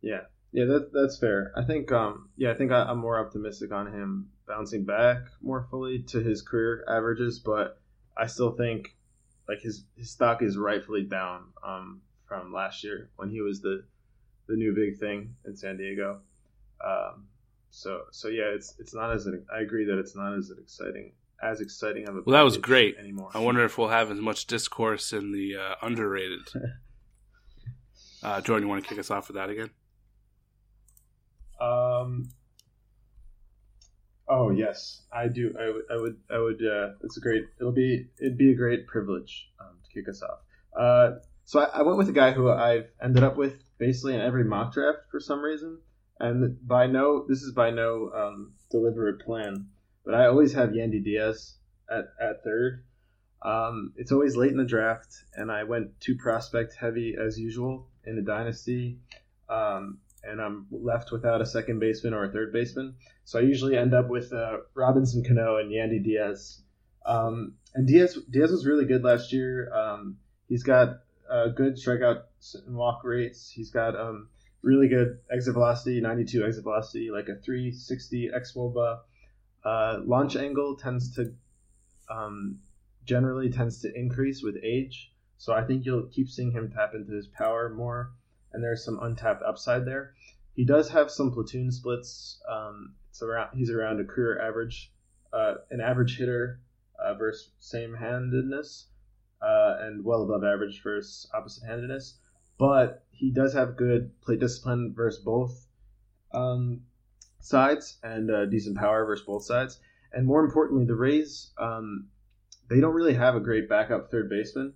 Yeah, yeah, that that's fair. I think um yeah, I think I, I'm more optimistic on him bouncing back more fully to his career averages, but I still think like his his stock is rightfully down um, from last year when he was the the new big thing in San Diego. Um, so so yeah, it's it's not as an, I agree that it's not as an exciting as exciting of a
well that was great
anymore.
I wonder if we'll have as much discourse in the uh, underrated. uh, Jordan, you want to kick us off with that again?
Um. Oh yes, I do. I would. I would. I would. Uh, it's a great. It'll be. It'd be a great privilege um, to kick us off. Uh, so I, I, went with a guy who I've ended up with basically in every mock draft for some reason, and by no. This is by no um, deliberate plan, but I always have Yandy Diaz at at third. Um, it's always late in the draft, and I went too prospect heavy as usual in the dynasty. Um, and I'm left without a second baseman or a third baseman. So I usually end up with uh, Robinson Cano and Yandy Diaz. Um, and Diaz Diaz was really good last year. Um, he's got uh, good strikeout and walk rates. He's got um, really good exit velocity, 92 exit velocity, like a 360 xwOBA. Uh, launch angle tends to um, generally tends to increase with age. So I think you'll keep seeing him tap into his power more and there's some untapped upside there. He does have some platoon splits. Um, it's around he's around a career average, uh, an average hitter uh, versus same handedness, uh, and well above average versus opposite handedness. But he does have good plate discipline versus both um, sides and uh, decent power versus both sides. And more importantly, the Rays um, they don't really have a great backup third baseman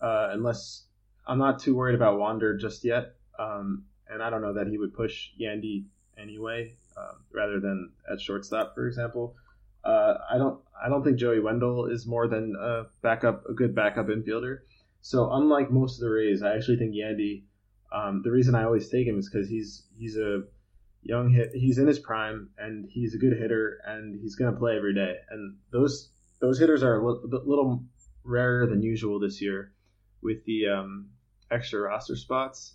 uh, unless I'm not too worried about Wander just yet. Um, and I don't know that he would push Yandy anyway, uh, rather than at shortstop, for example. Uh, I don't I don't think Joey Wendle is more than a backup a good backup infielder. So unlike most of the Rays, I actually think Yandy. Um, the reason I always take him is because he's he's a young hit. He's in his prime and he's a good hitter and he's going to play every day. And those those hitters are a little, little rarer than usual this year with the um, extra roster spots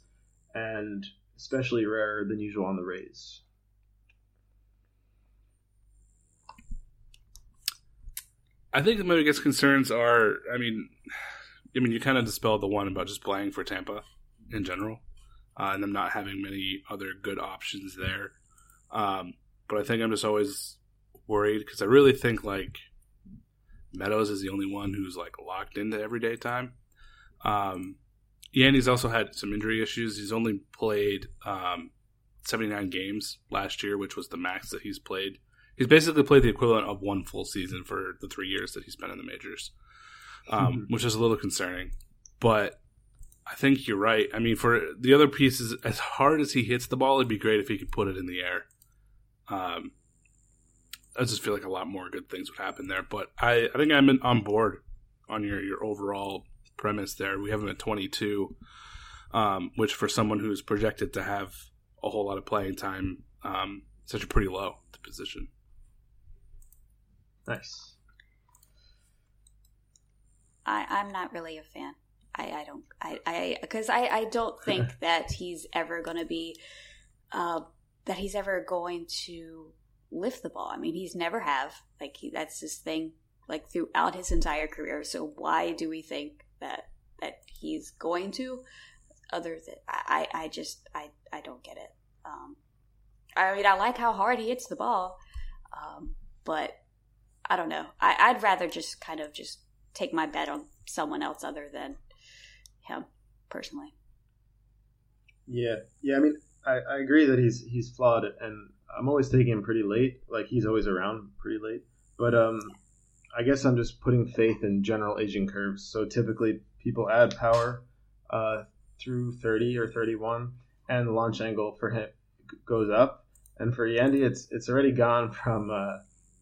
and especially rarer than usual on the Rays.
I think the biggest concerns are, I mean, I mean, you kind of dispelled the one about just playing for Tampa in general, uh, and them not having many other good options there. Um, but I think I'm just always worried because I really think like Meadows is the only one who's like locked into everyday time. Um, Yandy's also had some injury issues. He's only played um, 79 games last year, which was the max that he's played. He's basically played the equivalent of one full season for the three years that he's been in the majors, um, mm-hmm. which is a little concerning. But I think you're right. I mean, for the other pieces, as hard as he hits the ball, it'd be great if he could put it in the air. Um, I just feel like a lot more good things would happen there. But I, I think I'm in, on board on your, your overall premise there. We have him at 22, um, which for someone who's projected to have a whole lot of playing time, um, such a pretty low position.
Nice.
I, I'm not really a fan. I, I don't I I because I, I don't think that he's ever going to be uh, that he's ever going to lift the ball. I mean, he's never have like he, that's his thing like throughout his entire career. So why do we think that that he's going to? Other than I I just I I don't get it. Um, I mean, I like how hard he hits the ball, um, but I don't know. I, I'd rather just kind of just take my bet on someone else other than him personally.
Yeah, yeah. I mean, I, I agree that he's he's flawed, and I'm always taking him pretty late. Like he's always around pretty late. But um, I guess I'm just putting faith in general aging curves. So typically, people add power uh, through 30 or 31, and the launch angle for him goes up. And for Yandy, it's it's already gone from uh,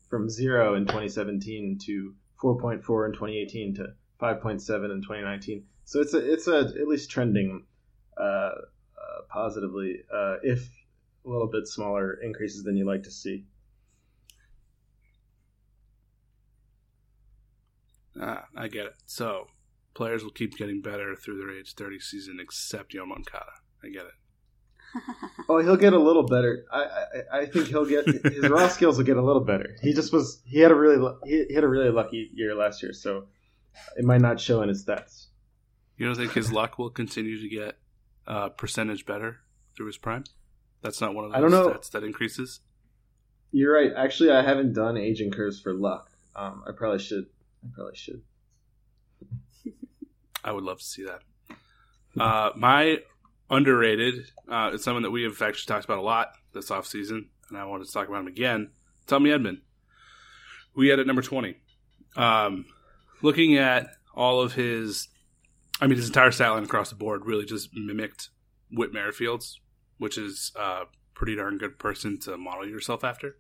from zero in 2017 to 4.4 in 2018 to 5.7 in 2019. So it's a, it's a, at least trending uh, uh, positively, uh, if a little bit smaller increases than you like to see.
Ah, I get it. So players will keep getting better through their age 30 season, except Yoan Moncada. I get it.
oh, he'll get a little better. I, I, I think he'll get his raw skills will get a little better. He just was he had a really he had a really lucky year last year, so it might not show in his stats.
You don't think his luck will continue to get uh, percentage better through his prime? That's not one of those I don't know. stats that increases.
You're right. Actually, I haven't done aging curves for luck. Um, I probably should. I probably should.
I would love to see that. Uh, my underrated. Uh, it's someone that we have actually talked about a lot this offseason, and I wanted to talk about him again. Tommy Edman. We had at number 20. Um, looking at all of his, I mean, his entire stat line across the board really just mimicked Whit Merrifield's, which is a pretty darn good person to model yourself after.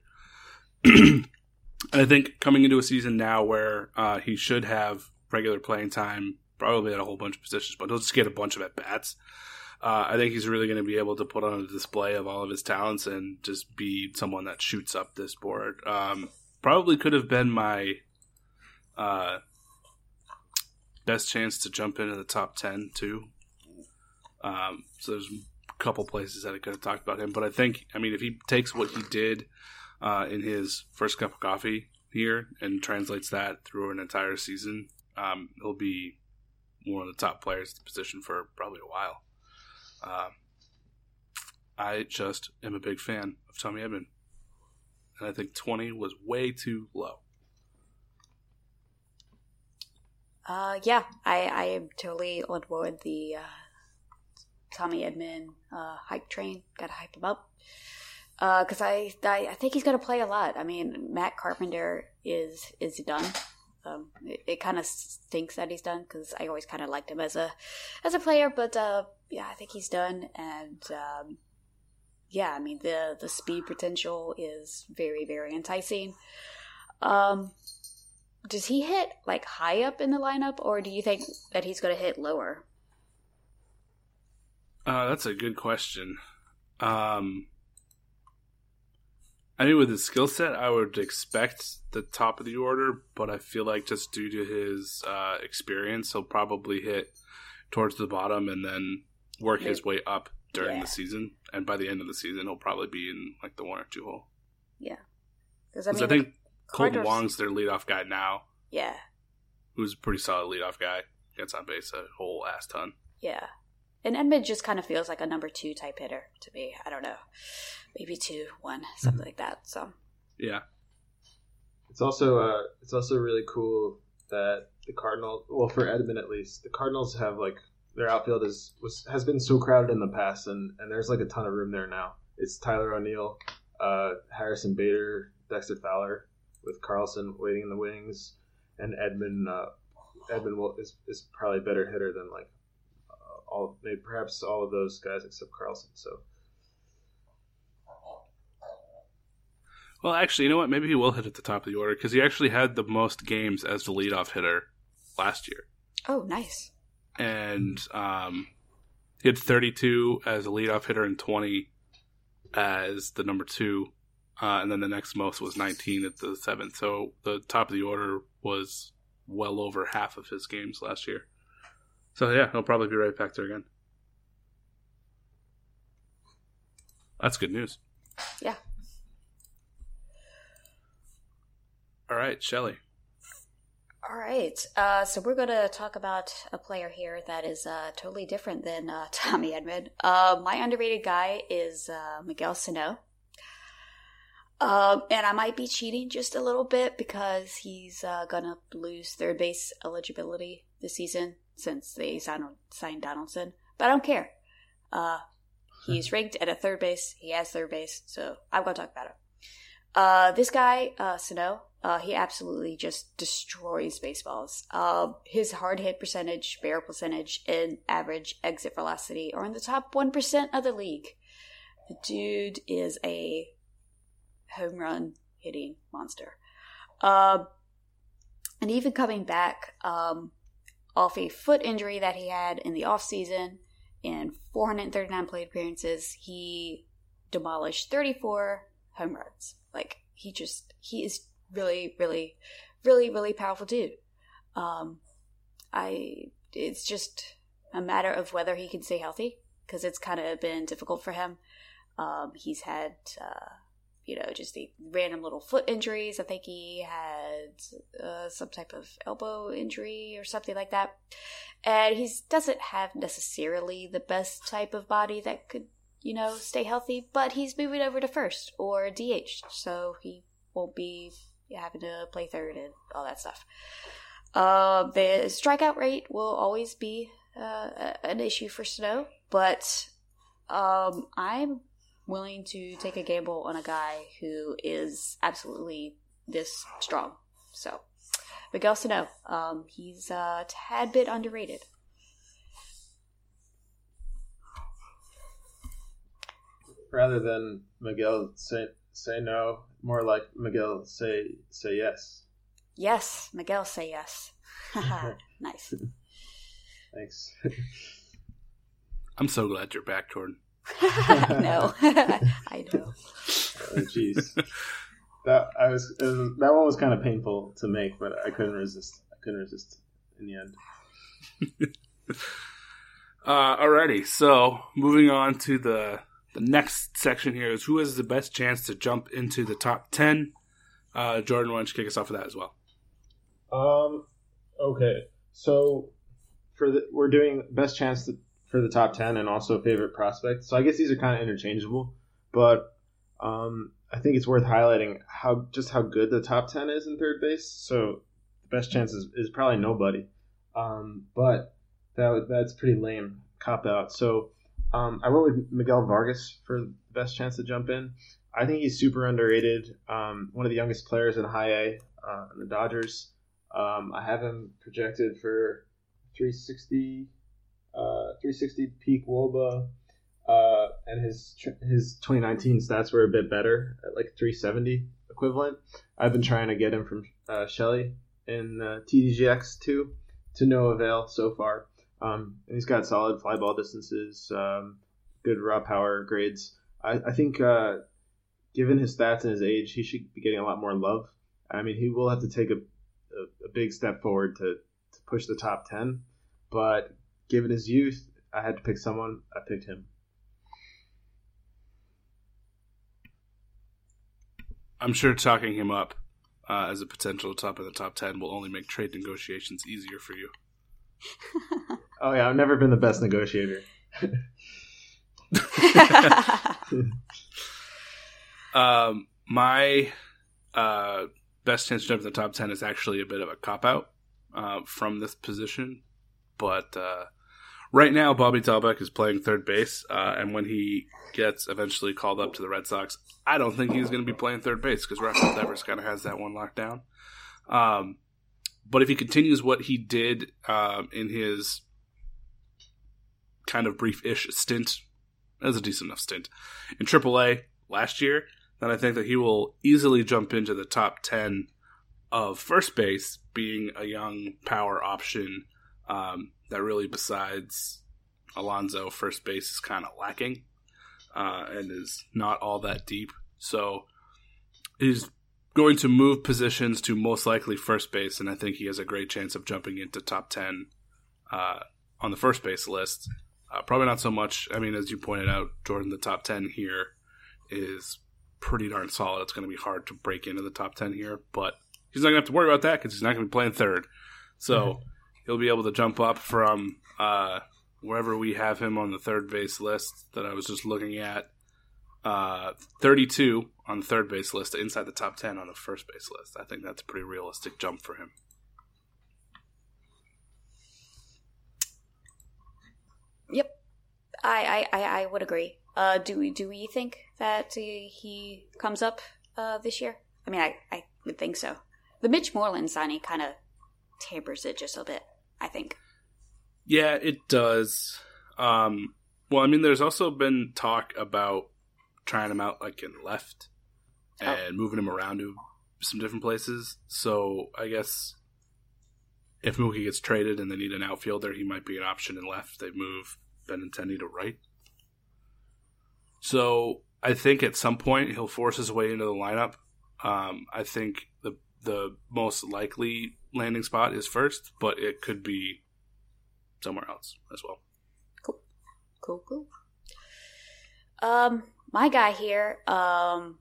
And I think coming into a season now where uh, he should have regular playing time, probably at a whole bunch of positions, but he'll just get a bunch of at bats. Uh, I think he's really going to be able to put on a display of all of his talents and just be someone that shoots up this board. Um, probably could have been my uh, best chance to jump into the top 10, too. Um, so there's a couple places that I could have talked about him. But I think, I mean, if he takes what he did uh, in his first cup of coffee here and translates that through an entire season, um, he'll be one of the top players at the position for probably a while. Uh, I just am a big fan of Tommy Edman. And I think 20 was way too low.
Uh, yeah, I, I am totally on board the uh, Tommy Edman uh, hype train. Gotta hype him up. Because uh, I, I, I think he's going to play a lot. I mean, Matt Carpenter is is done. Um, it, it kind of stinks that he's done because I always kind of liked him as a as a player, but uh, yeah, I think he's done. And um, yeah, I mean the the speed potential is very very enticing. Um, does he hit like high up in the lineup, or do you think that he's going to hit lower?
Uh, that's a good question. Um, I mean, with his skill set, I would expect the top of the order, but I feel like just due to his uh, experience, he'll probably hit towards the bottom and then work his way up during yeah. the season. And by the end of the season, he'll probably be in like the one or two hole.
Yeah,
because I, mean, I, think Kolten Wong's their leadoff guy now.
Yeah,
who's a pretty solid leadoff guy. Gets on base a whole ass ton.
Yeah, and Edman just kind of feels like a number two type hitter to me. I don't know, maybe two, one, something like that. So
yeah,
it's also uh, it's also really cool that the Cardinals, well, for Edman at least, the Cardinals have like their outfield is was has been so crowded in the past, and and there's like a ton of room there now. It's Tyler O'Neill, uh, Harrison Bader, Dexter Fowler, with Carlson waiting in the wings, and Edman. Uh, Edman will, is is probably a better hitter than like all maybe perhaps all of those guys except Carlson. So.
Well, actually, you know what? Maybe he will hit at the top of the order because he actually had the most games as the leadoff hitter last year.
Oh, nice.
and um, he had 32 as a leadoff hitter and 20 as the number two, uh, and then the next most was 19 at the seventh. So the top of the order was well over half of his games last year. So yeah, he'll probably be right back there again. That's good news.
Yeah.
All right, Shelly.
All right. Uh, so we're going to talk about a player here that is uh, totally different than uh, Tommy Edman. Uh, my underrated guy is uh, Miguel Sano. Um, and I might be cheating just a little bit because he's uh, going to lose third base eligibility this season since they signed, Donaldson. But I don't care. he's ranked at a third base. He has third base. So I'm going to talk about him. this guy, Sano, uh, he absolutely just destroys baseballs. Uh, his hard hit percentage, barrel percentage, and average exit velocity are in the top 1% of the league. The dude is a home run hitting monster. Uh, and even coming back um, off a foot injury that he had in the offseason in 439 plate appearances, he demolished 34 home runs. Like, he just, he is really, really, really, really powerful dude. Um, I it's just a matter of whether he can stay healthy because it's kind of been difficult for him. Um, he's had uh, you know just the random little foot injuries. I think he had uh, some type of elbow injury or something like that, and he doesn't have necessarily the best type of body that could you know stay healthy. But he's moving over to first or DH, so he won't be having to play third and all that stuff. Uh, the strikeout rate will always be uh, an issue for Sano, but um, I'm willing to take a gamble on a guy who is absolutely this strong. So, Miguel Sano, um, he's a tad bit underrated.
Rather than Miguel say say no, more like Miguel say say yes.
Yes, Miguel say yes. nice.
Thanks.
I'm so glad you're back, Jordan.
no, I know.
Oh, jeez, that I was, was, that one was kind of painful to make, but I couldn't resist. I couldn't resist in the end.
uh, alrighty, so moving on to the the next section here is who has the best chance to jump into the top 10. Uh, Jordan, why don't you kick us off with that as well?
Um, okay. So for the, we're doing best chance to, for the top 10 and also favorite prospect. So I guess these are kind of interchangeable, but um, I think it's worth highlighting how just how good the top 10 is in third base. So the best chance is, is probably nobody. Um, but that that's pretty lame cop out. So um, I went with Miguel Vargas for the best chance to jump in. I think he's super underrated. Um, one of the youngest players in high A uh, in the Dodgers. Um, I have him projected for 360, uh, 360 peak WOBA, uh, and his his 2019 stats were a bit better at like 370 equivalent. I've been trying to get him from uh, Shelly in uh, TDGX too, to no avail so far. Um, and he's got solid fly ball distances, um, good raw power grades. I, I think, uh, given his stats and his age, he should be getting a lot more love. I mean, he will have to take a, a, a big step forward to, to push the top 10. But given his youth, I had to pick someone. I picked him.
I'm sure talking him up uh, as a potential top of the top 10 will only make trade negotiations easier for you.
Oh yeah, I've never been the best negotiator.
um, my uh, best chance to jump in the top ten is actually a bit of a cop out uh, from this position, but uh, right now Bobby Dalbec is playing third base, uh, and when he gets eventually called up to the Red Sox, I don't think he's going to be playing third base because Rafael Devers kind of has that one locked down. Um, but if he continues what he did um, in his kind of brief-ish stint, as a decent enough stint in AAA last year, then I think that he will easily jump into the top ten of first base, being a young power option um, that really, besides Alonso, first base is kind of lacking uh, and is not all that deep. So he's going to move positions to most likely first base, and I think he has a great chance of jumping into top 10 uh, on the first base list. Uh, probably not so much. I mean, as you pointed out, Jordan, the top 10 here is pretty darn solid. It's going to be hard to break into the top 10 here, but he's not going to have to worry about that because he's not going to be playing third. So mm-hmm. He'll be able to jump up from uh, wherever we have him on the third base list that I was just looking at. Uh, 32 on the third base list inside the top 10 on the first base list. I think that's a pretty realistic jump for him.
Yep, I I, I I would agree. Uh, do we do we think that he comes up uh, this year? I mean, I, I would think so. The Mitch Moreland signing kind of tampers it just a bit. I think.
Yeah, it does. Um, well, I mean, there's also been talk about trying him out like in left oh. and moving him around to some different places. So I guess if Mookie gets traded and they need an outfielder, he might be an option in left. They move Benintendi to right. So I think at some point he'll force his way into the lineup. Um, I think the the most likely landing spot is first, but it could be somewhere else as well.
Cool, cool, cool. Um, my guy here, um,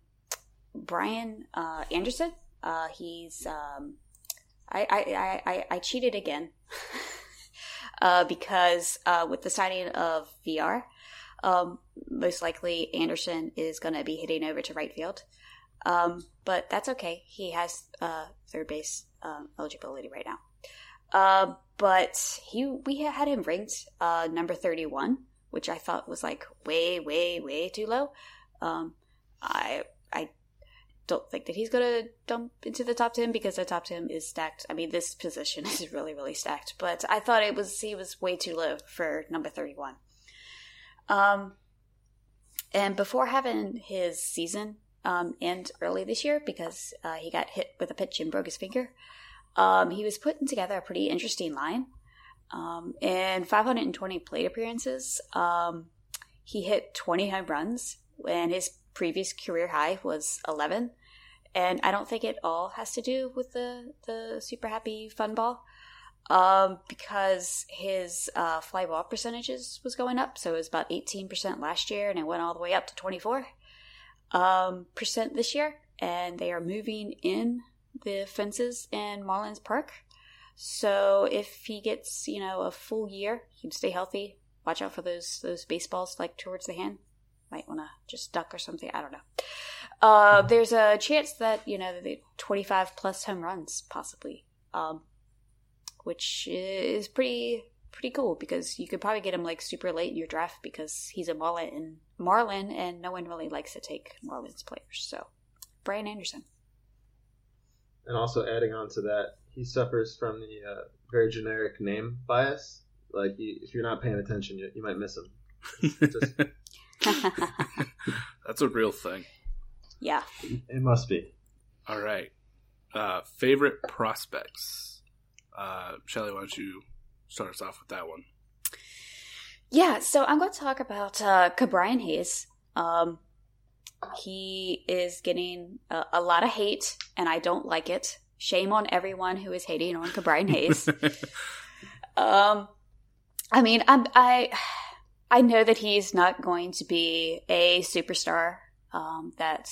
Brian uh, Anderson. Uh, he's um, I, I, I, I cheated again uh, because uh, with the signing of VR, um, most likely Anderson is going to be hitting over to right field. Um, but that's okay. He has uh, third base um, eligibility right now. Uh, but he we had him ranked uh, number 31, which I thought was like way, way, way too low. Um, I I don't think that he's to dump into the top 10 because the top 10 is stacked. I mean, this position is really, really stacked, but I thought it was, he was way too low for number 31. Um, and before having his season um, end early this year because uh, he got hit with a pitch and broke his finger, um, he was putting together a pretty interesting line. Um, in 520 plate appearances, um, he hit 20 home runs, and his previous career high was 11. And I don't think it all has to do with the, the super happy fun ball um, because his uh, fly ball percentages was going up. So it was about 18% last year, and it went all the way up to 24 um, percent this year. And they are moving in the fences in Marlins Park. So if he gets, you know, a full year, he can stay healthy. Watch out for those those baseballs like towards the hand. Might want to just duck or something. I don't know. Uh, there's a chance that you know the 25 plus home runs possibly. Um, which is pretty pretty cool because you could probably get him like super late in your draft because he's a Marlin and Marlin, and no one really likes to take Marlins players. So, Brian Anderson.
And also adding on to that, he suffers from the uh, very generic name bias. Like, if you're not paying attention, you, you might miss him. Just...
That's a real thing.
Yeah.
It must be.
All right. Uh, favorite prospects. Uh, Shelly, why don't you start us off with that one?
Yeah, so I'm going to talk about uh, Ke'Bryan Hayes. Um, he is getting a, a, lot of hate, and I don't like it. Shame on everyone who is hating on Ke'Bryan Hayes. um, I mean, I'm, I I know that he's not going to be a superstar um, that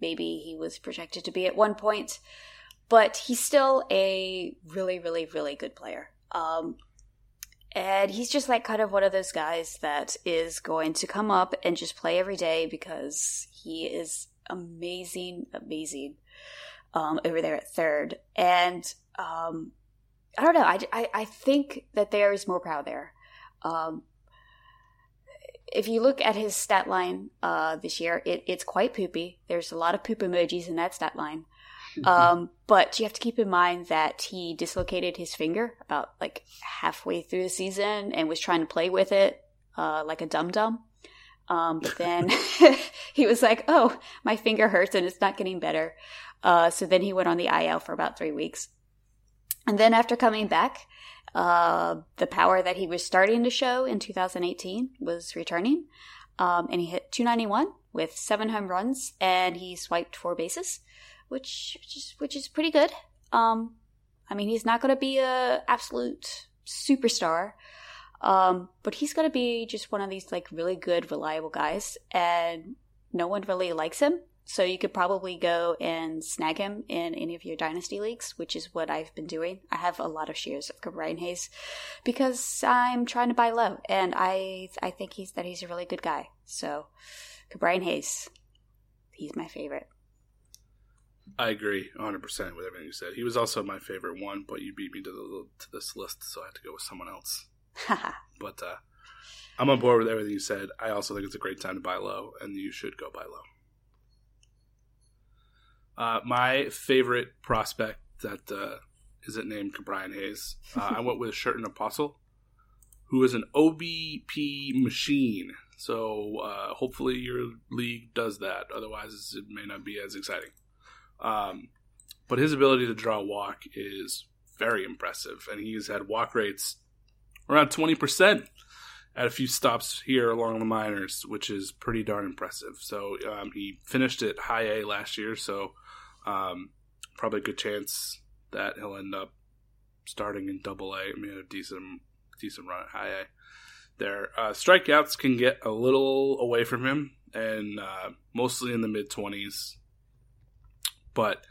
maybe he was projected to be at one point but he's still a really, really, really good player. Um, and he's just like kind of one of those guys that is going to come up and just play every day because he is amazing, amazing um, over there at third. And um, I don't know. I, I, I, think that there is more power there. Um, if you look at his stat line uh, this year, it, it's quite poopy. There's a lot of poop emojis in that stat line. Um, but you have to keep in mind that he dislocated his finger about like halfway through the season and was trying to play with it uh, like a dum dum. Um, but then he was like, "Oh, my finger hurts and it's not getting better." Uh, so then he went on the IL for about three weeks, and then after coming back, Uh, the power that he was starting to show in 2018 was returning, um, and he hit 291 with seven home runs, and he swiped four bases, which which is which is pretty good. Um, I mean, he's not going to be a absolute superstar, um, but he's going to be just one of these like really good, reliable guys, and no one really likes him. So you could probably go and snag him in any of your dynasty leagues, which is what I've been doing. I have a lot of shares of Brian Hayes because I'm trying to buy low, and I I think he's that he's a really good guy. So Brian Hayes, he's my favorite.
I agree 100 percent with everything you said. He was also my favorite one, but you beat me to the to this list, so I had to go with someone else. but uh, I'm on board with everything you said. I also think it's a great time to buy low, and you should go buy low. Uh, my favorite prospect that uh, not named Brian Hayes. Uh, I went with Sherten Apostel, who is an OBP machine. So uh, hopefully your league does that. Otherwise, it may not be as exciting. Um, but his ability to draw walk is very impressive, and he's had walk rates around twenty percent at a few stops here along the minors, which is pretty darn impressive. So um, he finished at high A last year, so um, probably a good chance that he'll end up starting in Double A. I mean, a decent decent run at High A. There, uh, strikeouts can get a little away from him, and uh, mostly in the mid twenties. But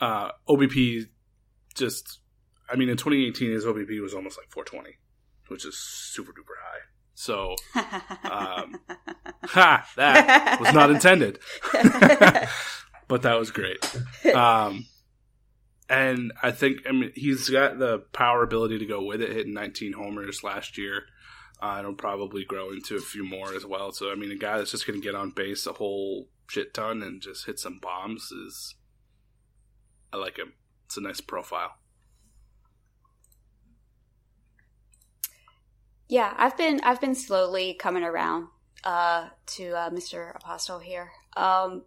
uh, OBP just, I mean, in 2018, his OBP was almost like 420, which is super duper high. So, um, ha, that was not intended. but that was great. Um, and I think I mean he's got the power ability to go with it, hitting 19 homers last year. Uh, it'll probably grow into a few more as well. So I mean, a guy that's just going to get on base a whole shit ton and just hit some bombs is I like him. It's a nice profile.
Yeah, I've been I've been slowly coming around uh, to uh, Mr. Apostel here. Um,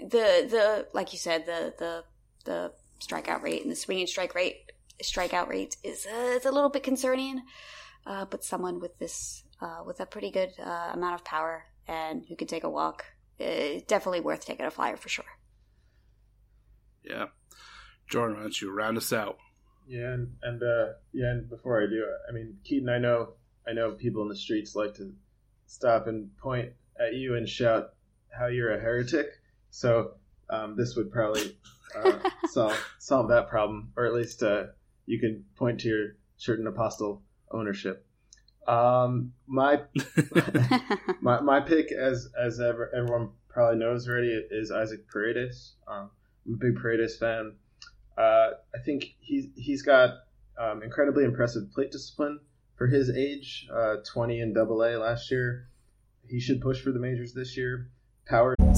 the the like you said the the the strikeout rate and the swinging strike rate strikeout rate is uh, it's a little bit concerning. Uh, but someone with this uh, with a pretty good uh, amount of power and who can take a walk, uh, definitely worth taking a flyer for sure.
Yeah, Jordan, why don't you round us out?
Yeah, and, and uh, yeah, and before I do, I mean, Keaton, I know, I know people in the streets like to stop and point at you and shout how you're a heretic. So um, this would probably uh, solve solve that problem, or at least uh, you can point to your certain apostle ownership. Um, my my my pick, as as ever, everyone probably knows already, is Isaac Paredes. Um, I'm a big Paredes fan. Uh, I think he's he's got um, incredibly impressive plate discipline for his age. Uh, 20 in Double A last year. He should push for the majors this year power.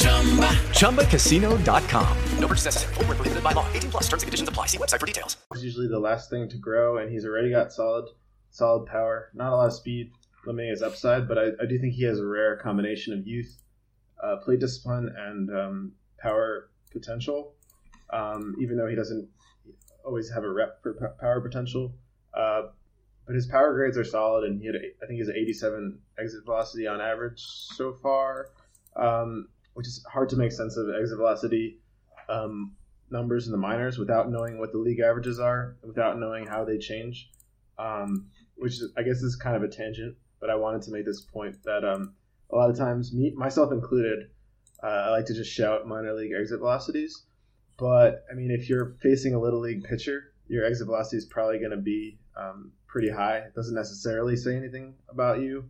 ChumbaCasino.com. No purchase necessary. Full prohibited by law. 18 plus terms and conditions apply. See website for details.
It's usually the last thing to grow, and he's already got solid solid power. Not a lot of speed limiting his upside, but I, I do think he has a rare combination of youth, uh, plate discipline, and um, power potential. Um, even though he doesn't always have a rep for power potential. Uh, but his power grades are solid, and he had I think he's an 87 exit velocity on average so far, um, which is hard to make sense of exit velocity um, numbers in the minors without knowing what the league averages are, without knowing how they change. Um, which is, I guess is kind of a tangent, but I wanted to make this point that um, a lot of times, me myself included, uh, I like to just shout minor league exit velocities. But I mean, if you're facing a little league pitcher, your exit velocity is probably going to be um, pretty high. It doesn't necessarily say anything about you,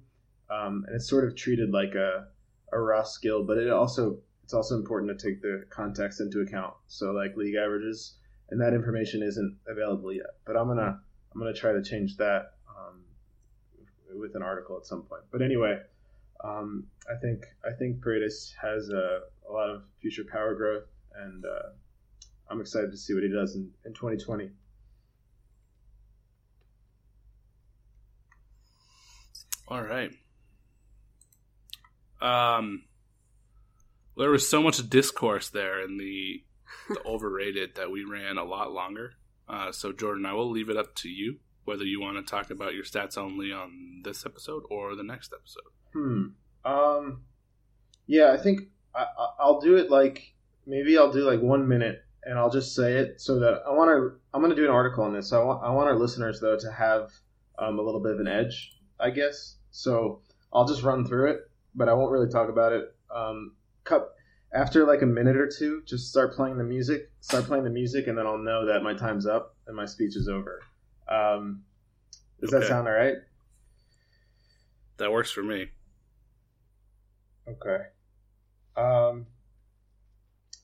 um, and it's sort of treated like a a raw skill. But it also it's also important to take the context into account. So like league averages, and that information isn't available yet. But I'm gonna I'm gonna try to change that um, with an article at some point. But anyway, um, I think I think Paredes has a, a, lot of future power growth, and uh, I'm excited to see what he does in, in 2020.
All right. Um, there was so much discourse there in the, the overrated that we ran a lot longer. Uh, so Jordan, I will leave it up to you whether you want to talk about your stats only on this episode or the next episode.
Hmm. Um. Yeah, I think I, I'll do it like maybe I'll do like one minute and I'll just say it so that I want to. I'm going to do an article on this. So I want I want our listeners though to have um, a little bit of an edge, I guess. So I'll just run through it, but I won't really talk about it. Um, cut after like a minute or two, just start playing the music. Start playing the music, and then I'll know that my time's up and my speech is over. Um, does okay. that sound all right?
That works for me.
Okay. Um,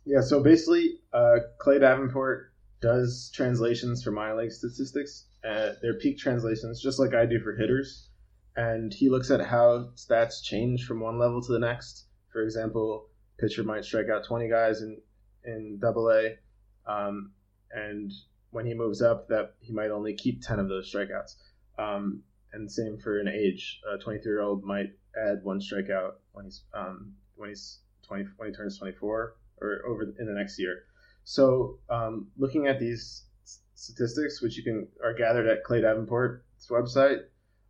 yeah, so basically, uh, Clay Davenport does translations for minor league statistics. Uh, they're peak translations, just like I do for hitters. And he looks at how stats change from one level to the next. For example, pitcher might strike out 20 guys in in Double A, um, and when he moves up, that he might only keep 10 of those strikeouts. Um, and same for an age. A 23 year old might add one strikeout when he's um, when he's 20 when he turns 24 or over in the next year. So um, looking at these statistics, which you can are gathered at Clay Davenport's website,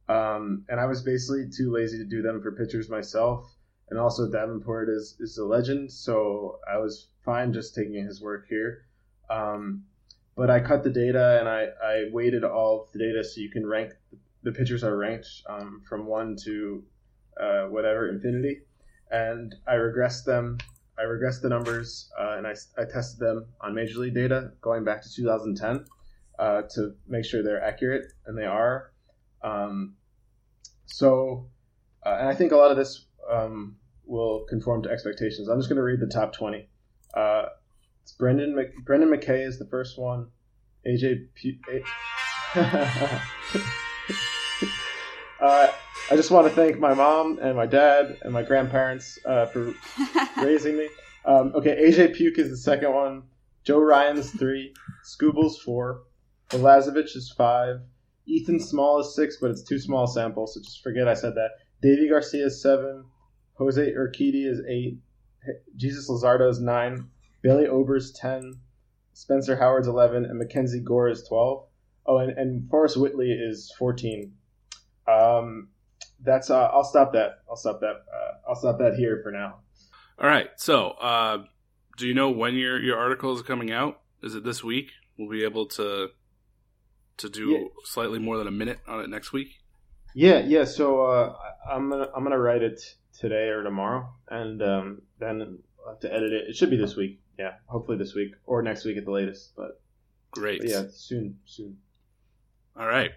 um, and I was basically too lazy to do them for pitchers myself. And also Davenport is is a legend, so I was fine just taking his work here. Um, but I cut the data and I, I weighted all of the data so you can rank the pitchers are ranked um, from one to uh, whatever infinity, and I regressed them. I regressed the numbers uh, and I, I tested them on major league data going back to 2010 uh, to make sure they're accurate, and they are. Um, so, uh, and I think a lot of this um, will conform to expectations. I'm just going to read the top 20. Uh, it's Brendan Mc, Brendan McKay is the first one. AJ. P- A- uh, I just want to thank my mom and my dad and my grandparents uh, for raising me. Um, okay, AJ Puk is the second one. Joe Ryan's three. Skubal's four. Velazovich is five. Ethan Small is six, but it's too small a sample, so just forget I said that. Deivi Garcia is seven. Jose Urquidy is eight. Jesus Luzardo is nine. Bailey Ober's ten. Spencer Howard's eleven, and Mackenzie Gore is twelve. Oh, and, and Forrest Whitley is fourteen. Um, that's uh, I'll stop that. I'll stop that. Uh, I'll stop that here for now.
All right. So, uh, do you know when your your article is coming out? Is it this week? We'll be able to to do yeah. slightly more than a minute on it next week.
Yeah, yeah. So uh, I'm gonna I'm gonna write it today or tomorrow, and um, then I'll have to edit it. It should be this week. Yeah, hopefully this week or next week at the latest. But
great.
But yeah, soon, soon.
All right.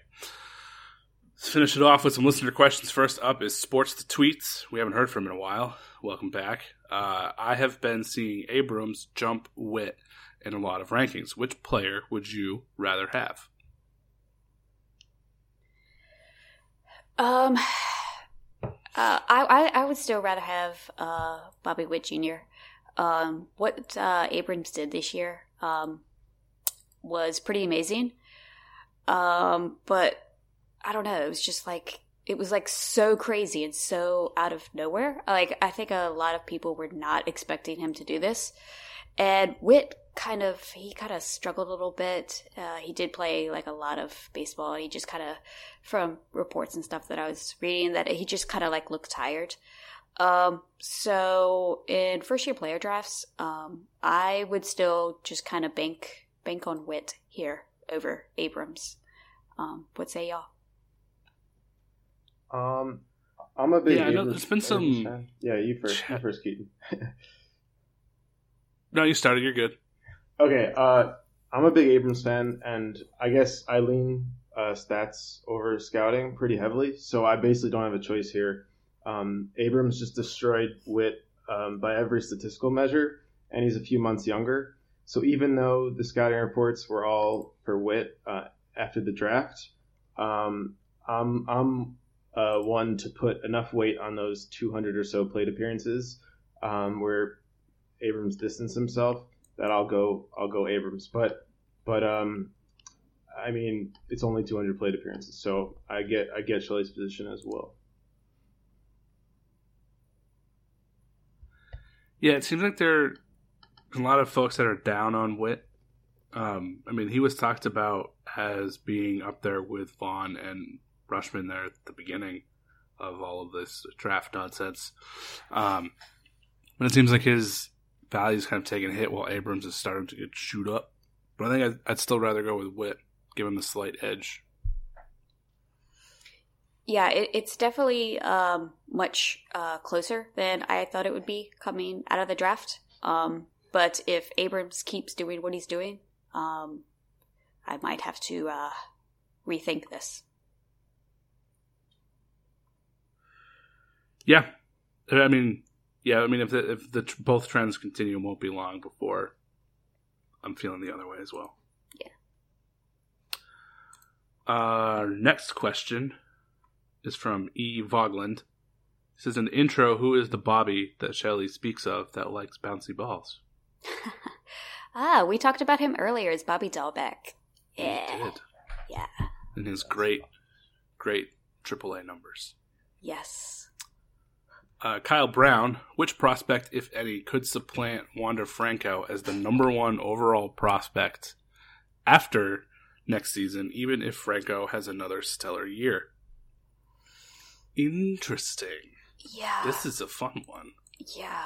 Let's finish it off with some listener questions. First up is Sports the Tweets. We haven't heard from him in a while. Welcome back. Uh, I have been seeing Abrams jump Witt in a lot of rankings. Which player would you rather have?
Um, uh, I, I, would still rather have uh, Bobby Witt Jr. Um, what uh, Abrams did this year um, was pretty amazing. Um, but I don't know. It was just like it was like so crazy and so out of nowhere. Like I think a lot of people were not expecting him to do this. And Witt kind of he kind of struggled a little bit. Uh, he did play like a lot of baseball. He just kind of from reports and stuff that I was reading that he just kind of like looked tired. Um, so in first year player drafts, um, I would still just kind of bank bank on Witt here over Abrams. Um, what say y'all?
Um, I'm a big.
Yeah, I know
Abrams-
there's been some-
fan. Yeah, you first. You first, Keaton.
No, you started. You're good.
Okay, uh, I'm a big Abrams fan, and I guess I lean uh, stats over scouting pretty heavily. So I basically don't have a choice here. Um, Abrams just destroyed Witt um, by every statistical measure, and he's a few months younger. So even though the scouting reports were all for Witt uh, after the draft, um, I'm I'm uh, one to put enough weight on those 200 or so plate appearances um, where Abrams distanced himself that I'll go I'll go Abrams. But but um, I mean it's only 200 plate appearances, so I get I get Shelley's position as well.
Yeah, it seems like there are a lot of folks that are down on Witt. Um, I mean, he was talked about as being up there with Vaughn and Rutschman there at the beginning of all of this draft nonsense. Um, but it seems like his value's kind of taking a hit while Abrams is starting to get shoot up. But I think I'd, I'd still rather go with Witt, give him the slight edge.
Yeah, it, it's definitely um, much uh, closer than I thought it would be coming out of the draft. Um, but if Abrams keeps doing what he's doing, um, I might have to uh, rethink this.
Yeah, I mean, yeah, I mean, if the, if the both trends continue, it won't be long before I'm feeling the other way as well.
Yeah.
Uh, next question is from E. Vogland. It says in the intro, who is the Bobby that Shelley speaks of that likes bouncy balls?
Ah, we talked about him earlier as Bobby Dalbec. Yeah.
Did.
Yeah.
And his great, great AAA numbers.
Yes.
Uh, Kyle Brown, which prospect, if any, could supplant Wander Franco as the number one overall prospect after next season, even if Franco has another stellar year? Interesting.
Yeah.
This is a fun one.
Yeah.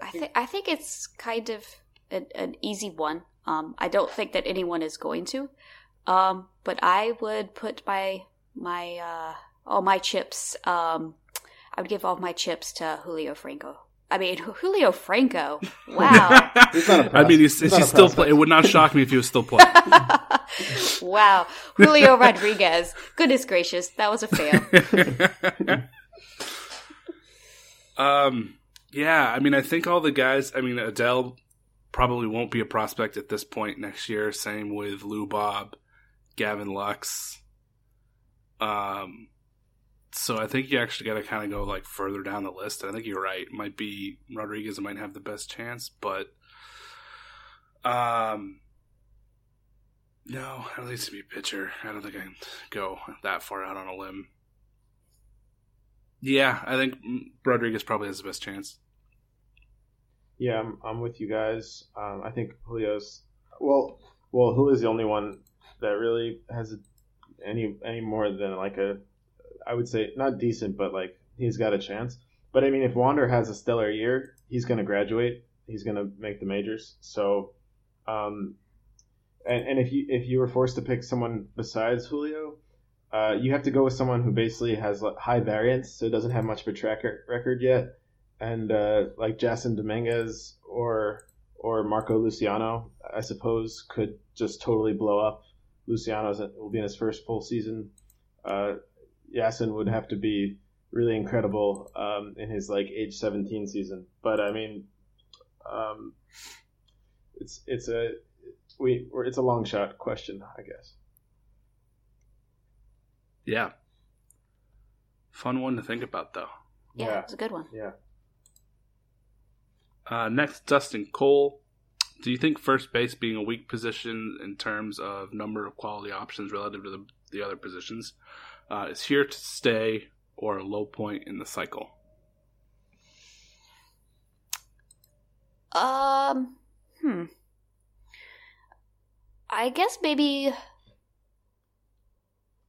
I think I think it's kind of an, an easy one. Um, I don't think that anyone is going to. Um, but I would put my my uh, all my chips. Um, I would give all my chips to Julio Franco. I mean, Julio Franco. Wow.
I mean, he's, he's, still play. It would not shock me if he was still playing.
wow. Julio Rodriguez. Goodness gracious. That was a fail.
um, yeah, I mean, I think all the guys, I mean, Adell probably won't be a prospect at this point next year. Same with Lou Bob, Gavin Lux. Um, so I think you actually got to kind of go like further down the list. I think you're right. Might be Rodriguez might have the best chance, but um, no, it needs to be pitcher. I don't think I can go that far out on a limb. Yeah, I think Rodriguez probably has the best chance.
Yeah, I'm, I'm with you guys. Um, I think Julio's well, well, Julio's the only one that really has any any more than like a, I would say not decent, but like he's got a chance. But I mean, if Wander has a stellar year, he's going to graduate. He's going to make the majors. So, um, and, and if you if you were forced to pick someone besides Julio, uh, you have to go with someone who basically has high variance, so doesn't have much of a track record yet and uh, like Jasson Dominguez or or Marco Luciano, I suppose, could just totally blow up. Luciano will be in his first full season. Uh, Jasson would have to be really incredible um, in his like age 17 season. But I mean, um, it's it's a we it's a long shot question, I guess.
Yeah, fun one to think about though.
Yeah,
Yeah.
it's a good one.
Yeah.
Uh, next, Dustin Cole. Do you think first base being a weak position in terms of number of quality options relative to the, the other positions uh, is here to stay or a low point in the cycle?
Um, hmm. I guess maybe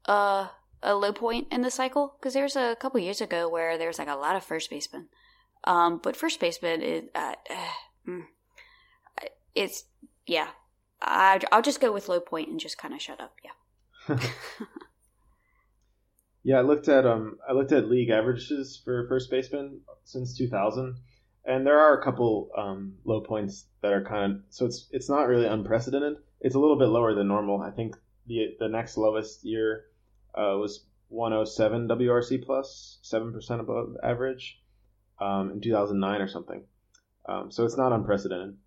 uh, a low point in the cycle because there's a couple years ago where there's like a lot of first basemen. Um, but first baseman is uh, uh, it's yeah. I I'll just go with low point and just kind of shut up. Yeah.
Yeah, I looked at um I looked at league averages for first baseman since 2000, and there are a couple um, low points that are kind of so it's it's not really unprecedented. It's a little bit lower than normal. I think the the next lowest year uh, was 107 WRC plus, seven percent above average, um, in 2009 or something. Um, so it's not unprecedented.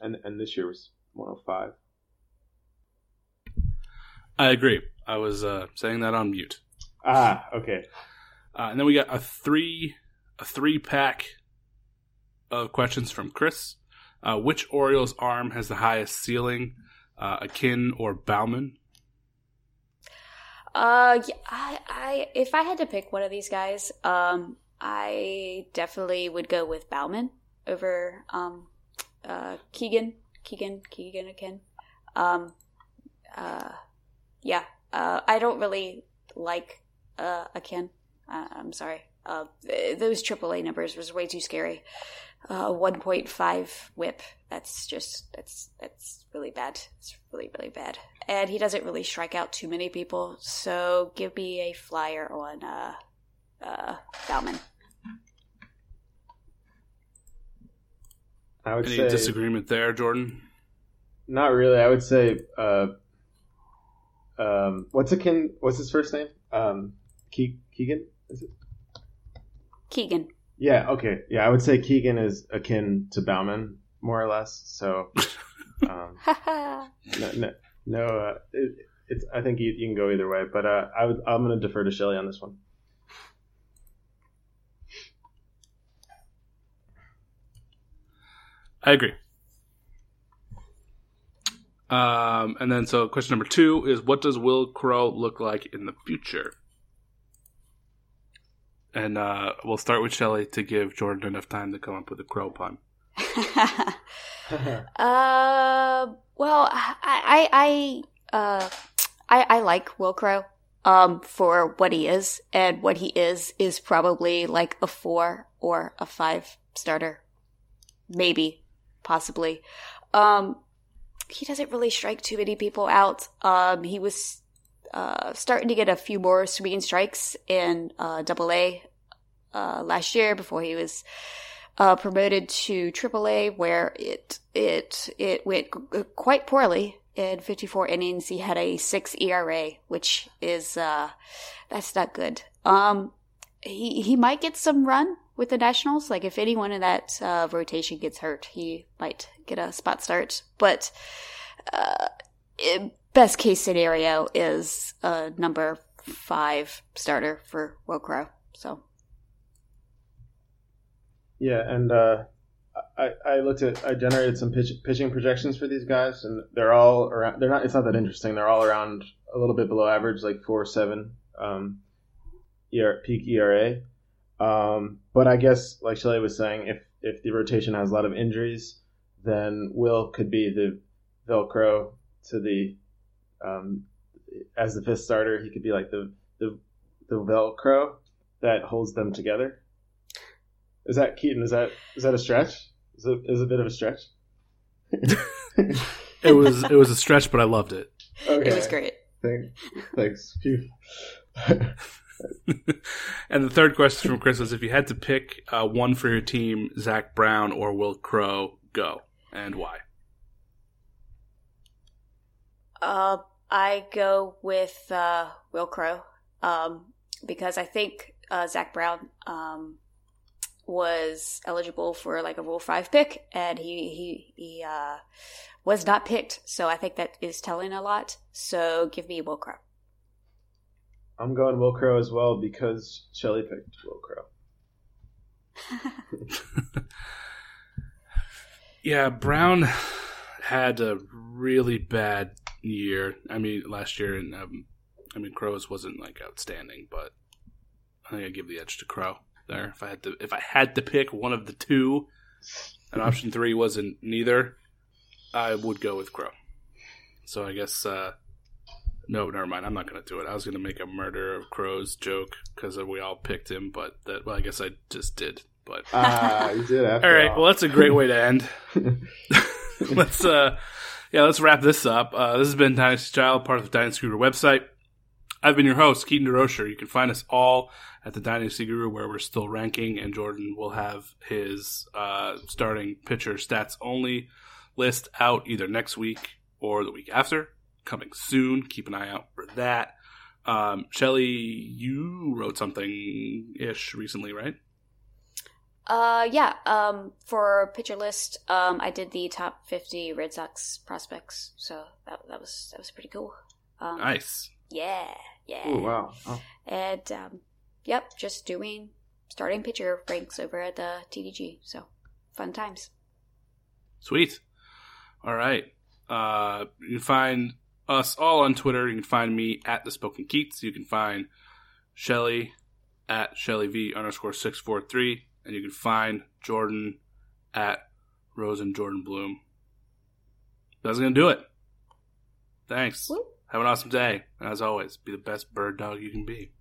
And and this year was 105.
I agree. I was uh, saying that on mute.
Ah, okay.
Uh, and then we got a three a three pack of questions from Chris. Uh, which Orioles arm has the highest ceiling, uh, Akin or Baumann?
Uh, I, I, if I had to pick one of these guys, um, I definitely would go with Baumann over um, uh, Keegan, Keegan, Keegan Akin. Um, uh, yeah, uh, I don't really like uh, Akin. Uh, I'm sorry. Uh, those AAA numbers was way too scary. Uh, 1.5 whip. That's just that's that's really bad. It's really really bad. And he doesn't really strike out too many people. So give me a flyer on uh, uh, Baumann.
I would
Any
say
disagreement there, Jordan?
not really. I would say uh, um, what's akin? What's his first name? Um, Ke- Keegan. Is it?
Keegan.
Yeah. Okay. Yeah, I would say Keegan is akin to Baumann, more or less. So, um, no, no, no uh, it, it's. I think you, you can go either way, but uh, I would. I'm going to defer to Shelly on this one.
I agree. Um, and then, so question number two is what does Wil Crowe look like in the future? And uh, we'll start with Shelly to give Jordan enough time to come up with a crow pun.
Uh, well, I, I, I, uh, I, I like Wil Crowe, um, for what he is, and what he is is probably like a four or a five starter, maybe, possibly. Um, he doesn't really strike too many people out. Um, he was uh, starting to get a few more swinging strikes in uh, Double A uh, last year before he was uh, promoted to Triple A, where it it it went g- quite poorly. In 54 innings, he had a six ERA, which is uh, that's not good. Um, he he might get some run with the Nationals. Like if anyone in that uh, rotation gets hurt, he might get a spot start. But uh, it, best case scenario is a number five starter for Crowe. So
Yeah, and uh, I I looked at I generated some pitch, pitching projections for these guys, and they're all around. They're not. It's not that interesting. They're all around a little bit below average, like four seven, um, ER, peak ERA. Um, but I guess, like Shelly was saying, if if the rotation has a lot of injuries, then Will could be the Velcro to the um, as the fifth starter. He could be like the the the Velcro that holds them together. Is that Keaton? Is that is that a stretch? Is it is it a bit of a stretch?
It was it was a stretch, but I loved it.
Okay.
it was great.
Thanks. Thanks.
And the third question from Chris was if you had to pick uh, one for your team, Zach Brown or Wil Crowe, go and why?
Uh, I go with uh, Wil Crowe um, because I think uh, Zach Brown um, was eligible for like a Rule Five pick, and he he he uh, was not picked. So I think that is telling a lot. So give me Wil Crowe.
I'm going Wil Crowe as well because Shelly picked Wil Crowe.
Yeah, Brown had a really bad year. I mean, last year, and um, I mean, Crowe's wasn't like outstanding, but I think I give the edge to Crowe there. If I had to, if I had to pick one of the two, and option three wasn't neither, I would go with Crowe. So I guess uh, no, never mind. I'm not going to do it. I was going to make a murder of crows joke because we all picked him, but that well, I guess I just did. But
Ah, you did after
all right.
all.
Well, that's a great way to end. let's uh, yeah, let's wrap this up. Uh, this has been Dynasty Child, part of the Dynasty Guru website. I've been your host, Keaton DeRocher. You can find us all at the Dynasty Guru, where we're still ranking, and Jordan will have his uh, starting pitcher stats only list out either next week or the week after. Coming soon. Keep an eye out for that. Um, Shelly, you wrote something ish recently, right?
Uh, yeah. Um, for pitcher list, um, I did the top fifty Red Sox prospects, so that that was that was pretty cool. Um,
Nice.
Yeah, yeah.
Oh wow. Oh.
And um, yep, just doing starting pitcher ranks over at the TDG. So fun times.
Sweet. All right. Uh, you can find us all on Twitter. You can find me at the Spoken Keats. You can find Shelly at Shelly V underscore six four three, and you can find Jordan at Rosen Jordan Bloom. That's gonna do it. Thanks. Have an awesome day. And as always, be the best bird dog you can be.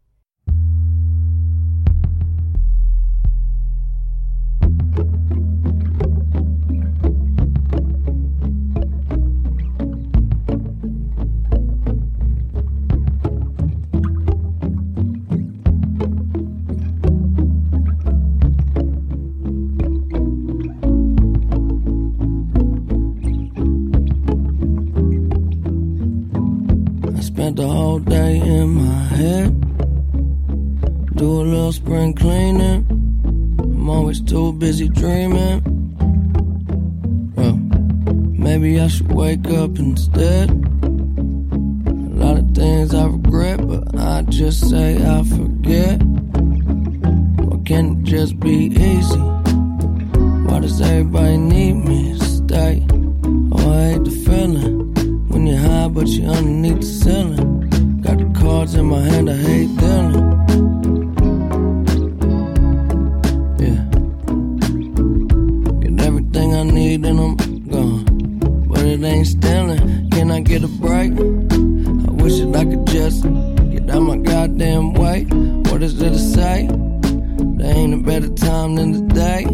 Underneath the ceiling. Got the cards in my hand, I hate dealing. Yeah. Get everything I need and I'm gone. But it ain't stealing. Can I get a break? I wish that I could just get out my goddamn way. What is there to say? There ain't a better time than today.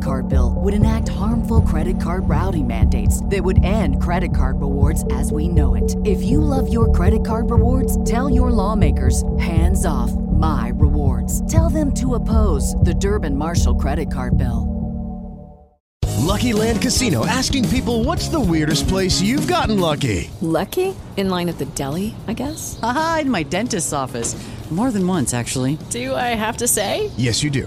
Credit card bill would enact harmful credit card routing mandates that would end credit card rewards as we know it. If you love your credit card rewards, tell your lawmakers hands off my rewards. Tell them to oppose the Durbin Marshall credit card bill.
Lucky Land Casino asking people what's the weirdest place you've gotten lucky?
Lucky? In line at the deli, I guess?
Aha, in my dentist's office. More than once, actually.
Do I have to say?
Yes, you do.